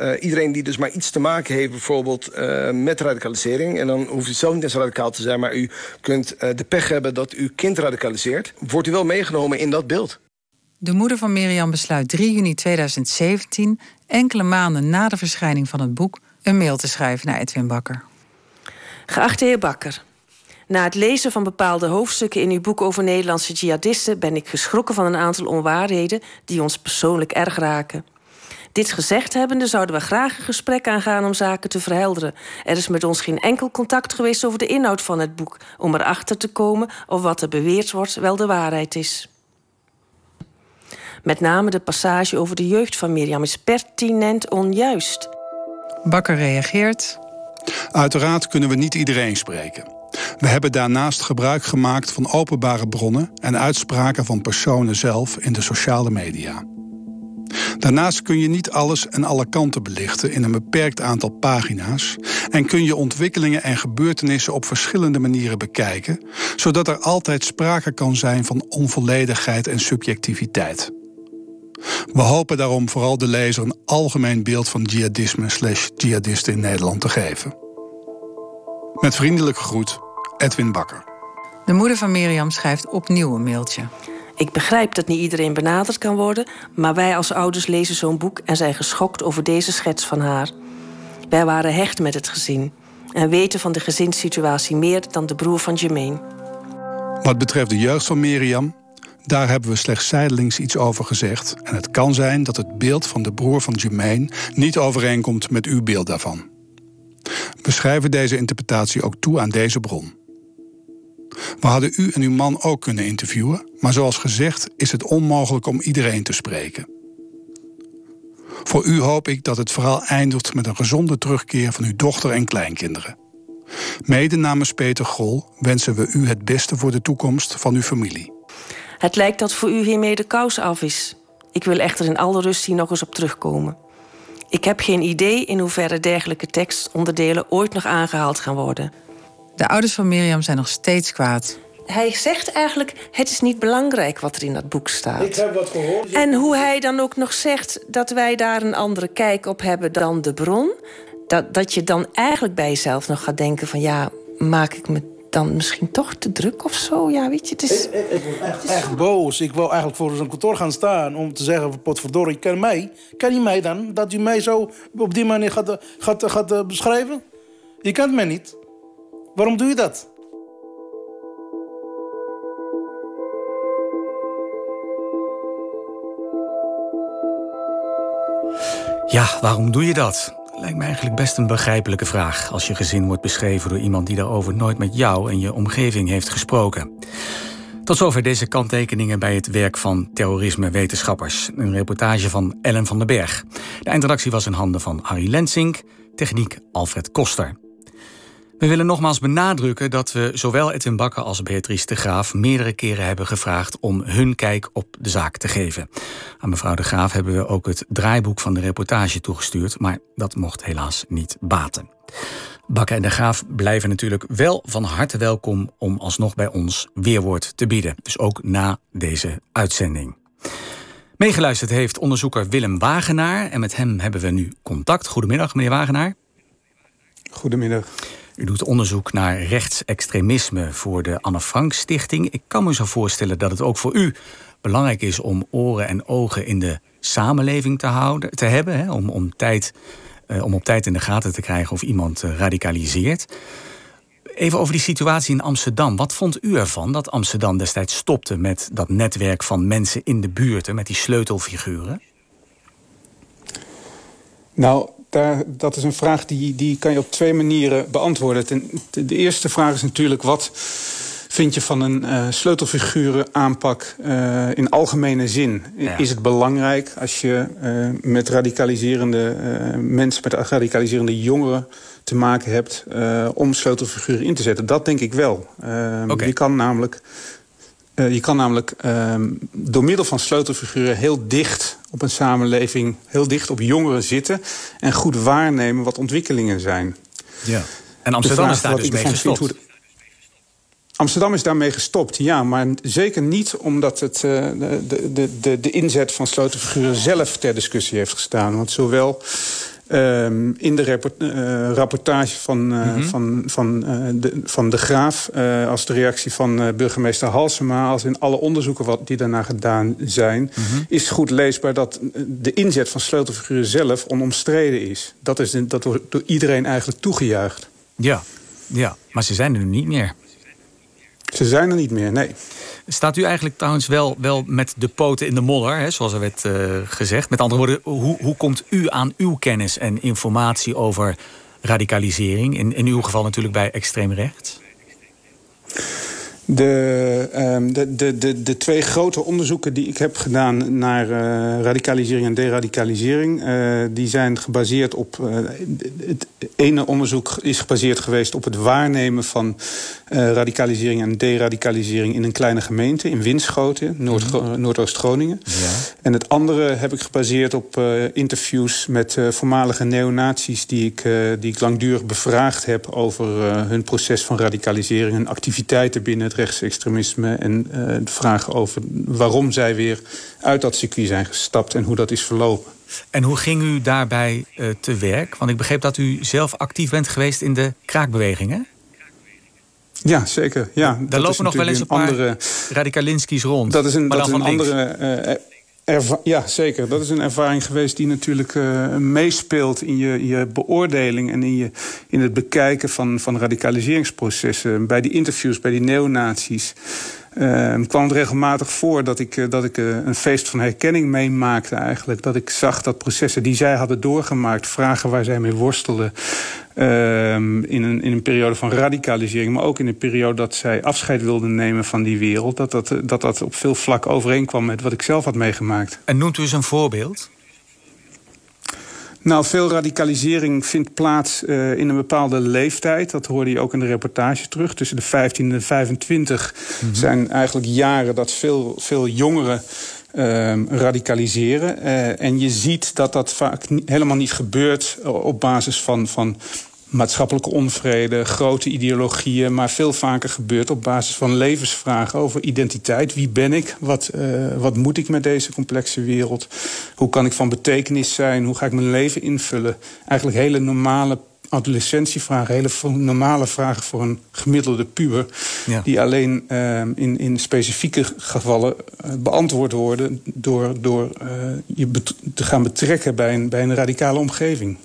uh, iedereen die dus maar iets te maken heeft... bijvoorbeeld met radicalisering... en dan hoeft u zelf niet eens radicaal te zijn... maar u kunt de pech hebben dat uw kind radicaliseert... wordt u wel meegenomen in dat beeld. De moeder van Mirjam besluit 3 juni 2017... enkele maanden na de verschijning van het boek... een mail te schrijven naar Edwin Bakker. Geachte heer Bakker... Na het lezen van bepaalde hoofdstukken in uw boek over Nederlandse jihadisten ben ik geschrokken van een aantal onwaarheden die ons persoonlijk erg raken. Dit gezegd hebbende zouden we graag een gesprek aangaan om zaken te verhelderen. Er is met ons geen enkel contact geweest over de inhoud van het boek, om erachter te komen of wat er beweerd wordt wel de waarheid is. Met name de passage over de jeugd van Mirjam is pertinent onjuist. Bakker reageert. Uiteraard kunnen we niet iedereen spreken. We hebben daarnaast gebruik gemaakt van openbare bronnen en uitspraken van personen zelf in de sociale media. Daarnaast kun je niet alles en alle kanten belichten in een beperkt aantal pagina's en kun je ontwikkelingen en gebeurtenissen op verschillende manieren bekijken, zodat er altijd sprake kan zijn van onvolledigheid en subjectiviteit. We hopen daarom vooral de lezer een algemeen beeld van jihadisme slash jihadisten in Nederland te geven. Met vriendelijke groet, Edwin Bakker. De moeder van Mirjam schrijft opnieuw een mailtje. Ik begrijp dat niet iedereen benaderd kan worden, maar wij als ouders lezen zo'n boek en zijn geschokt over deze schets van haar. Wij waren hecht met het gezin en weten van de gezinssituatie meer dan de broer van Jermaine. Wat betreft de jeugd van Mirjam, daar hebben we slechts zijdelings iets over gezegd. En het kan zijn dat het beeld van de broer van Jermaine niet overeenkomt met uw beeld daarvan. We schrijven deze interpretatie ook toe aan deze bron. We hadden u en uw man ook kunnen interviewen, maar zoals gezegd is het onmogelijk om iedereen te spreken. Voor u hoop ik dat het verhaal eindigt met een gezonde terugkeer van uw dochter en kleinkinderen. Mede namens Peter Grol wensen we u het beste voor de toekomst van uw familie. Het lijkt dat voor u hiermee de kous af is. Ik wil echter in alle rust hier nog eens op terugkomen. Ik heb geen idee in hoeverre dergelijke tekstonderdelen ooit nog aangehaald gaan worden. De ouders van Mirjam zijn nog steeds kwaad. Hij zegt eigenlijk: het is niet belangrijk wat er in dat boek staat. Ik heb wat gehoord. En hoe hij dan ook nog zegt dat wij daar een andere kijk op hebben dan de bron. Dat, dat je dan eigenlijk bij jezelf nog gaat denken: van ja, maak ik me dan misschien toch te druk of zo? Ja, weet je, het is... Ik, ik, ik word echt, echt boos. Ik wil eigenlijk voor zo'n kantoor gaan staan om te zeggen... potverdorie, ken mij? Ken je mij dan? Dat u mij zo op die manier gaat, gaat, gaat beschrijven? Je kent mij niet. Waarom doe je dat? Ja, waarom doe je dat? Lijkt me eigenlijk best een begrijpelijke vraag als je gezin wordt beschreven door iemand die daarover nooit met jou en je omgeving heeft gesproken. Tot zover deze kanttekeningen bij het werk van terrorisme-wetenschappers. Een reportage van Ellen van den Berg. De eindredactie was in handen van Harry Lensink, techniek Alfred Koster. We willen nogmaals benadrukken dat we zowel Edwin Bakker als Beatrice de Graaf meerdere keren hebben gevraagd om hun kijk op de zaak te geven. Aan mevrouw de Graaf hebben we ook het draaiboek van de reportage toegestuurd, maar dat mocht helaas niet baten. Bakker en de Graaf blijven natuurlijk wel van harte welkom om alsnog bij ons weerwoord te bieden. Dus ook na deze uitzending. Meegeluisterd heeft onderzoeker Willem Wagenaar en met hem hebben we nu contact. Goedemiddag, meneer Wagenaar. Goedemiddag. U doet onderzoek naar rechtsextremisme voor de Anne Frank Stichting. Ik kan me zo voorstellen dat het ook voor u belangrijk is om oren en ogen in de samenleving te, houden, te hebben. Hè, om, om, tijd, uh, om op tijd in de gaten te krijgen of iemand uh, radicaliseert. Even over die situatie in Amsterdam. Wat vond u ervan dat Amsterdam destijds stopte met dat netwerk van mensen in de buurten, met die sleutelfiguren? Nou, daar, dat is een vraag die, die kan je op twee manieren beantwoorden. Ten, de eerste vraag is natuurlijk wat vind je van een uh, sleutelfiguren aanpak uh, in algemene zin? Ja. Is het belangrijk als je uh, met radicaliserende mensen, met radicaliserende jongeren te maken hebt om sleutelfiguren in te zetten? Dat denk ik wel. Okay. Je kan namelijk uh, je kan namelijk uh, door middel van sleutelfiguren heel dicht op een samenleving, heel dicht op jongeren zitten en goed waarnemen wat ontwikkelingen zijn. Ja. En Amsterdam is daar dus mee gestopt. Amsterdam is daarmee gestopt, ja. Maar zeker niet omdat het uh, de, de, de, de inzet van sleutelfiguren zelf ter discussie heeft gestaan. Want zowel Um, in de rapport, uh, rapportage van, uh, mm -hmm. van, van, uh, de, van de Graaf... als de reactie van burgemeester Halsema... als in alle onderzoeken wat die daarna gedaan zijn... Mm -hmm. is goed leesbaar dat de inzet van sleutelfiguren zelf onomstreden is. Dat, is dat wordt door iedereen eigenlijk toegejuicht. Ja, ja, maar ze zijn er nu niet meer. Ze zijn er niet meer, nee. Staat u eigenlijk trouwens wel, wel met de poten in de modder, hè, zoals er werd uh, gezegd? Met andere woorden, hoe, hoe komt u aan uw kennis en informatie over radicalisering? In, in uw geval natuurlijk bij extreem rechts. De, um, de, de, de, de twee grote onderzoeken die ik heb gedaan naar uh, radicalisering en deradicalisering, uh, die zijn gebaseerd op. Uh, het ene onderzoek is gebaseerd geweest op het waarnemen van radicalisering en deradicalisering in een kleine gemeente in Winschoten, Noord, mm Noordoost-Groningen. Ja. En het andere heb ik gebaseerd op interviews met voormalige neonazies die ik, die ik langdurig bevraagd heb over hun proces van radicalisering en activiteiten binnen het rechtsextremisme... en uh, de vragen over waarom zij weer uit dat circuit zijn gestapt... en hoe dat is verlopen. En hoe ging u daarbij uh, te werk? Want ik begreep dat u zelf actief bent geweest in de kraakbewegingen. Ja, zeker. Ja, Daar lopen nog wel eens een paar andere... radicalinski's rond. Dat is een, dat is een andere... Ja, zeker. Dat is een ervaring geweest die natuurlijk uh, meespeelt in je, je beoordeling en in, je, in het bekijken van, van radicaliseringsprocessen. Bij die interviews, bij die neonazies. Uh, kwam het regelmatig voor dat ik, uh, dat ik uh, een feest van herkenning meemaakte eigenlijk. Dat ik zag dat processen die zij hadden doorgemaakt, vragen waar zij mee worstelden... Ehm, in, een, in een periode van radicalisering, maar ook in een periode dat zij afscheid wilden nemen van die wereld, dat dat, dat, dat op veel vlak overeenkwam met wat ik zelf had meegemaakt. En noemt u eens een voorbeeld? Nou, veel radicalisering vindt plaats uh, in een bepaalde leeftijd. Dat hoorde je ook in de reportage terug. Tussen de 15 en 25 mm -hmm. zijn eigenlijk jaren dat veel, veel jongeren radicaliseren. Uh, en je ziet dat dat vaak helemaal niet gebeurt op basis van, van maatschappelijke onvrede, grote ideologieën, maar veel vaker gebeurt op basis van levensvragen over identiteit. Wie ben ik? Wat, uh, wat moet ik met deze complexe wereld? Hoe kan ik van betekenis zijn? Hoe ga ik mijn leven invullen? Eigenlijk hele normale adolescentievragen, hele normale vragen voor een gemiddelde puber. Ja. Die alleen uh, in, in specifieke gevallen uh, beantwoord worden door, door uh, je te gaan betrekken bij een, bij een radicale omgeving.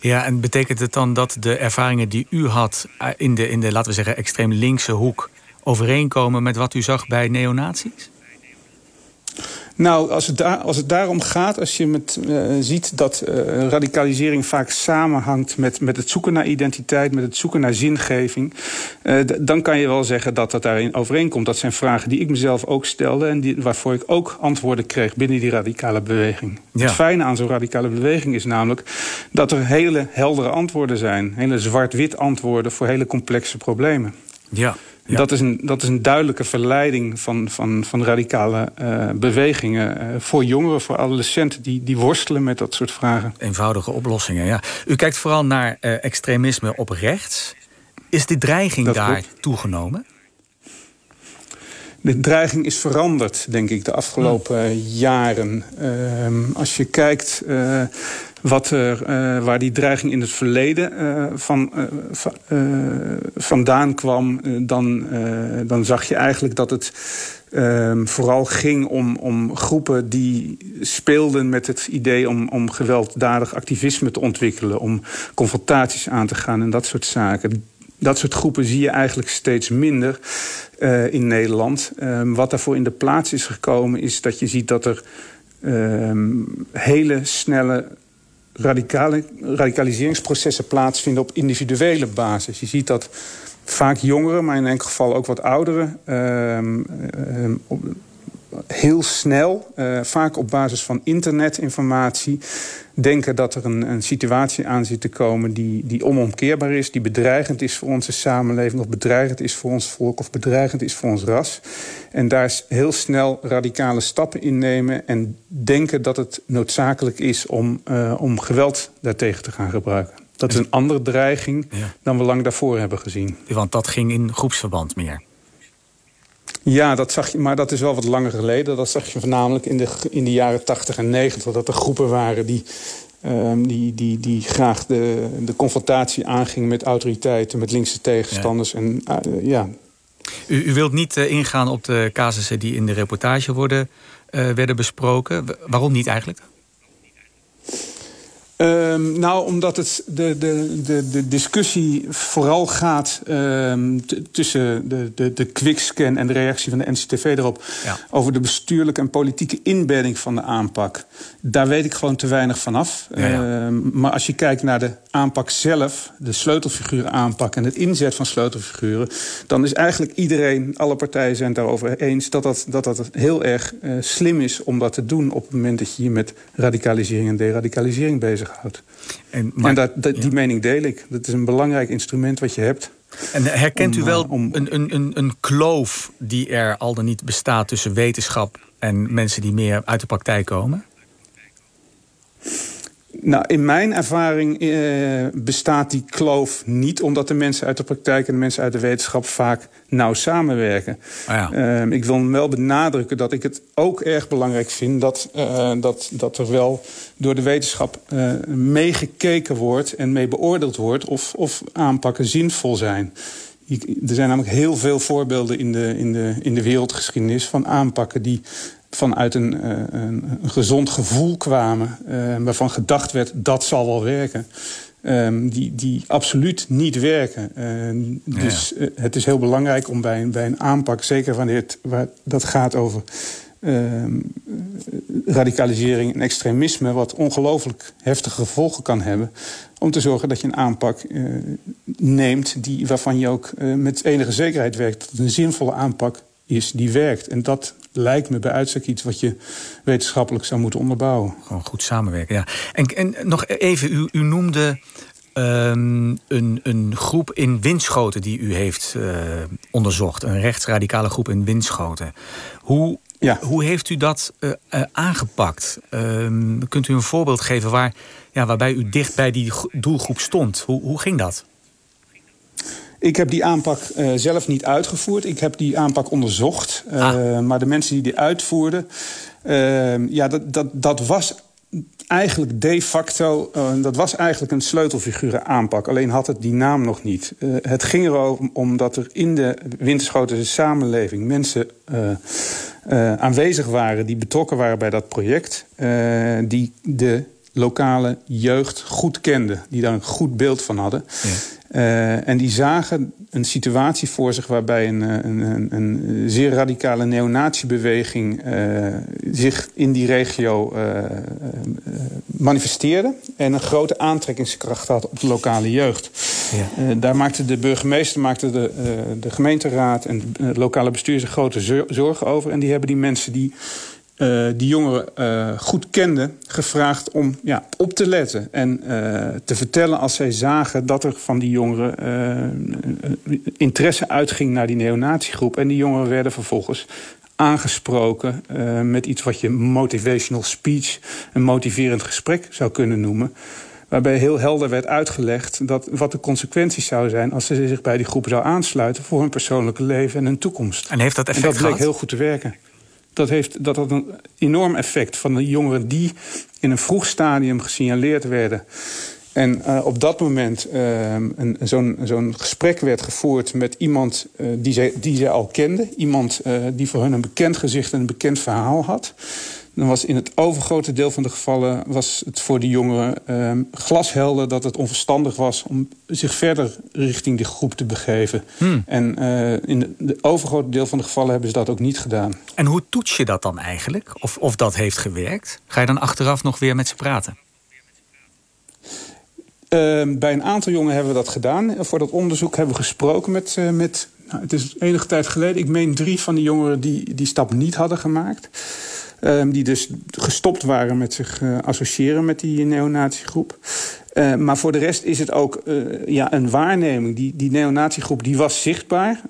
Ja, en betekent het dan dat de ervaringen die u had in de, in de laten we zeggen, extreem linkse hoek overeenkomen met wat u zag bij neonazies? Nou, als het, daar, als het daarom gaat, als je met, uh, ziet dat uh, radicalisering vaak samenhangt met, met het zoeken naar identiteit, met het zoeken naar zingeving, uh, dan kan je wel zeggen dat dat daarin overeenkomt. Dat zijn vragen die ik mezelf ook stelde en die, waarvoor ik ook antwoorden kreeg binnen die radicale beweging. Ja. Het fijne aan zo'n radicale beweging is namelijk dat er hele heldere antwoorden zijn, hele zwart-wit antwoorden voor hele complexe problemen. Ja. Ja. Dat, is een, dat is een duidelijke verleiding van, van, van radicale uh, bewegingen. Uh, voor jongeren, voor adolescenten die, die worstelen met dat soort vragen. Eenvoudige oplossingen, ja. U kijkt vooral naar uh, extremisme op rechts. Is de dreiging dat daar klopt. toegenomen? De dreiging is veranderd, denk ik, de afgelopen jaren. als je kijkt wat er, uh, waar die dreiging in het verleden uh, van, vandaan kwam... dan, dan zag je eigenlijk dat het ehm, vooral ging om, om groepen die speelden met het idee... om, om gewelddadig activisme te ontwikkelen, om confrontaties aan te gaan en dat soort zaken. Dat soort groepen zie je eigenlijk steeds minder in Nederland. Ehm, wat daarvoor in de plaats is gekomen is dat je ziet dat er... Ehm, hele snelle radicale, radicaliseringsprocessen plaatsvinden op individuele basis. Je ziet dat vaak jongeren, maar in enkel geval ook wat ouderen. Ehm, ehm, heel snel, uh, vaak op basis van internetinformatie, denken dat er een, een, situatie aan zit te komen die, die onomkeerbaar is, die bedreigend is voor onze samenleving, of bedreigend is voor ons volk, of bedreigend is voor ons ras. En daar heel snel radicale stappen in nemen en denken dat het noodzakelijk is om, uh, om geweld daartegen te gaan gebruiken. Dat is een andere dreiging dan we lang daarvoor hebben gezien. Want dat ging in groepsverband meer. Ja, dat zag je, maar dat is wel wat langer geleden. Dat zag je voornamelijk in de, in de jaren 80 en 90. Dat er groepen waren die, um, die, die, die graag de, de confrontatie aangingen met autoriteiten, met linkse tegenstanders. En, uh, ja. u, u, wilt niet uh, ingaan op de casussen die in de reportage worden, uh, werden besproken. Waarom niet eigenlijk? Um, nou, omdat het de, de, de, de discussie vooral gaat um, tussen de, de, de quickscan en de reactie van de NCTV erop ja. over de bestuurlijke en politieke inbedding van de aanpak. Daar weet ik gewoon te weinig van af. Ja, ja. Um, maar als je kijkt naar de aanpak zelf, de sleutelfiguren aanpak en het inzet van sleutelfiguren, dan is eigenlijk iedereen, alle partijen zijn het daarover eens dat dat, dat, dat heel erg uh, slim is om dat te doen op het moment dat je je met radicalisering en deradicalisering bezig en, maar, en dat, dat, die mening deel ik. Dat is een belangrijk instrument wat je hebt. En herkent u wel om, een, een, een, een kloof die er al dan niet bestaat tussen wetenschap en mensen die meer uit de praktijk komen? Nou, in mijn ervaring eh, bestaat die kloof niet... omdat de mensen uit de praktijk en de mensen uit de wetenschap... vaak nauw samenwerken. Oh ja. uh, ik wil wel benadrukken dat ik het ook erg belangrijk vind... dat, uh, dat, dat er wel door de wetenschap uh, meegekeken wordt... en mee beoordeeld wordt of, of aanpakken zinvol zijn. Er zijn namelijk heel veel voorbeelden in de, in de, in de wereldgeschiedenis... van aanpakken die vanuit een, uh, een, gezond gevoel kwamen... Uh, waarvan gedacht werd, dat zal wel werken... Um, die, die absoluut niet werken. Uh, dus ja. het is heel belangrijk om bij, bij een aanpak... zeker wanneer het, waar dat gaat over ehm, radicalisering en extremisme... wat ongelooflijk heftige gevolgen kan hebben... om te zorgen dat je een aanpak neemt... Die, waarvan je ook met enige zekerheid werkt... dat het een zinvolle aanpak is die werkt. En dat lijkt me bij uitstek iets wat je wetenschappelijk zou moeten onderbouwen. Gewoon goed samenwerken, ja. En, en nog even, u, u noemde um, een, een groep in Winschoten die u heeft uh, onderzocht. Een rechtsradicale groep in Winschoten. Hoe, ja. hoe heeft u dat uh, uh, aangepakt? Um, kunt u een voorbeeld geven waar, ja, waarbij u dicht bij die doelgroep stond? Hoe, hoe ging dat? Ik heb die aanpak uh, zelf niet uitgevoerd. Ik heb die aanpak onderzocht. Uh, ah. Maar de mensen die die uitvoerden... Uh, ja, dat, dat, dat was eigenlijk de facto... dat was eigenlijk een sleutelfiguren aanpak. Alleen had het die naam nog niet. het ging erom omdat er in de Winterschotense samenleving... mensen aanwezig waren die betrokken waren bij dat project... die de lokale jeugd goed kenden. Die daar een goed beeld van hadden. Ja. Uh, en die zagen een situatie voor zich waarbij een, een, een, een zeer radicale neonatiebeweging uh, zich in die regio uh, manifesteerde. En een grote aantrekkingskracht had op de lokale jeugd. Ja. daar maakte de burgemeester, maakte de, de gemeenteraad en het lokale bestuur zich grote zorgen over. En die hebben die mensen die uh, die jongeren uh, goed kenden, gevraagd om ja, op te letten. En uh, te vertellen als zij zagen dat er van die jongeren interesse uitging naar die neonatiegroep. En die jongeren werden vervolgens aangesproken met iets wat je motivational speech, een motiverend gesprek zou kunnen noemen. Waarbij heel helder werd uitgelegd dat, wat de consequenties zouden zijn als ze zich bij die groep zou aansluiten voor hun persoonlijke leven en hun toekomst. En heeft dat effect en dat bleek gehad? heel goed te werken dat heeft dat had een enorm effect van de jongeren die in een vroeg stadium gesignaleerd werden. En uh, op dat moment uh, zo'n zo'n gesprek werd gevoerd met iemand uh, die, zij, die zij al kenden. Iemand die voor hun een bekend gezicht en een bekend verhaal had dan was in het overgrote deel van de gevallen... was het voor de jongeren uh, glashelder dat het onverstandig was... om zich verder richting die groep te begeven. Hmm. En uh, in het de overgrote deel van de gevallen hebben ze dat ook niet gedaan. En hoe toets je dat dan eigenlijk? Of, of dat heeft gewerkt? Ga je dan achteraf nog weer met ze praten? Ehm, bij een aantal jongen hebben we dat gedaan. Voor dat onderzoek hebben we gesproken met, uh, met nou, het is enige tijd geleden. Ik meen drie van die jongeren die die stap niet hadden gemaakt. Um, die dus gestopt waren met zich uh, associëren met die neonatiegroep. Uh, maar voor de rest is het ook uh, ja, een waarneming. Die, die neonatiegroep die was zichtbaar.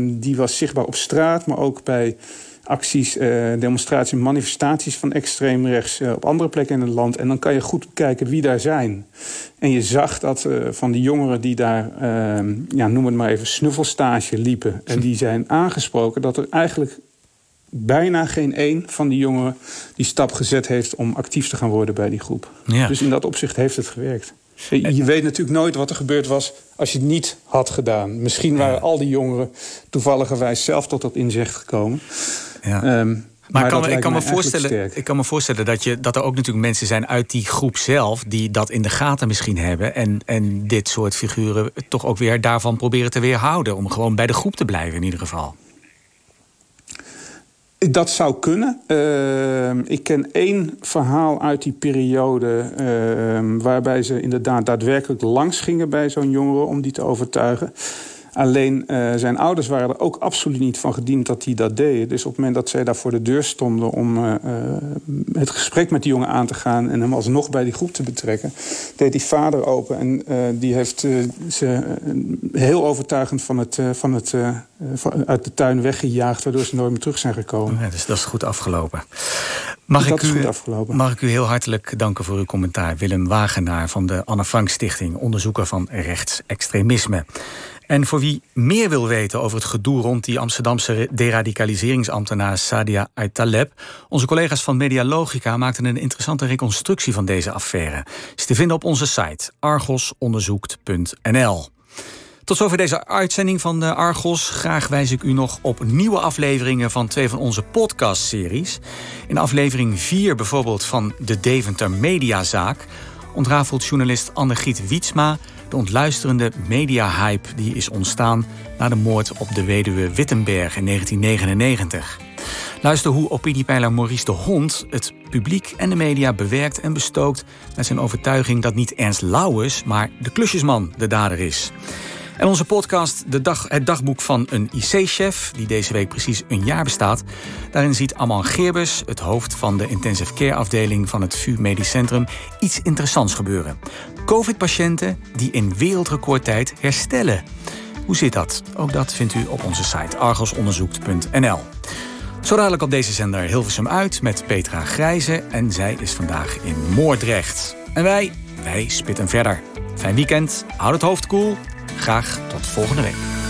die was zichtbaar op straat, maar ook bij acties, uh, demonstraties, manifestaties van extreem rechts op andere plekken in het land. En dan kan je goed kijken wie daar zijn. En je zag dat van die jongeren die daar, ehm, ja, noem het maar even, snuffelstage liepen. En die zijn aangesproken dat er eigenlijk bijna geen één van die jongeren die stap gezet heeft om actief te gaan worden bij die groep. Ja. Dus in dat opzicht heeft het gewerkt. Je weet natuurlijk nooit wat er gebeurd was als je het niet had gedaan. Misschien waren al die jongeren toevalligerwijs zelf tot dat inzicht gekomen. Ja. Um, maar, kan, ik, kan me voorstellen, ik kan me voorstellen dat, je, dat er ook natuurlijk mensen zijn uit die groep zelf... die dat in de gaten misschien hebben... en, en dit soort figuren toch ook weer daarvan proberen te weerhouden... om gewoon bij de groep te blijven in ieder geval. Dat zou kunnen. Uh, ik ken één verhaal uit die periode... Uh, waarbij ze inderdaad daadwerkelijk langs gingen bij zo'n jongere... om die te overtuigen. Alleen uh, zijn ouders waren er ook absoluut niet van gediend dat hij dat deed. Dus op het moment dat zij daar voor de deur stonden om uh, het gesprek met die jongen aan te gaan en hem alsnog bij die groep te betrekken, deed die vader open en uh, die heeft ze heel overtuigend van het, van het, van, uit de tuin weggejaagd, waardoor ze nooit meer terug zijn gekomen. Ja, dus dat is goed afgelopen. Mag dat ik, u, mag ik u heel hartelijk danken voor uw commentaar. Willem Wagenaar van de Anne Frank Stichting, onderzoeker van rechtsextremisme. En voor wie meer wil weten over het gedoe rond die Amsterdamse deradicaliseringsambtenaar Sadia Aitaleb, onze collega's van Medialogica maakten een interessante reconstructie van deze affaire. Is te vinden op onze site argosonderzoekt.nl. Tot zover deze uitzending van de Argos. Graag wijs ik u nog op nieuwe afleveringen van twee van onze podcastseries. In aflevering 4 bijvoorbeeld van de Deventer Mediazaak ontrafelt journalist Anne-Giet Wietsma de ontluisterende media-hype die is ontstaan na de moord op de weduwe Wittenberg in 1999. Luister hoe opiniepeiler Maurice de Hond het publiek en de media bewerkt en bestookt met zijn overtuiging dat niet Ernst Lauwers, maar de klusjesman de dader is. En onze podcast, de dag, het dagboek van een IC-chef, die deze week precies een jaar bestaat. Daarin ziet Aman Geerbus, het hoofd van de intensive care afdeling van het VU Medisch Centrum, iets interessants gebeuren. COVID-patiënten die in wereldrecordtijd herstellen. Hoe zit dat? Ook dat vindt u op onze site argosonderzoekt.nl. Zo dadelijk op deze zender Hilversum uit met Petra Grijze en zij is vandaag in Moordrecht. En wij, wij spitten verder. Fijn weekend, houd het hoofd koel. Graag tot volgende week.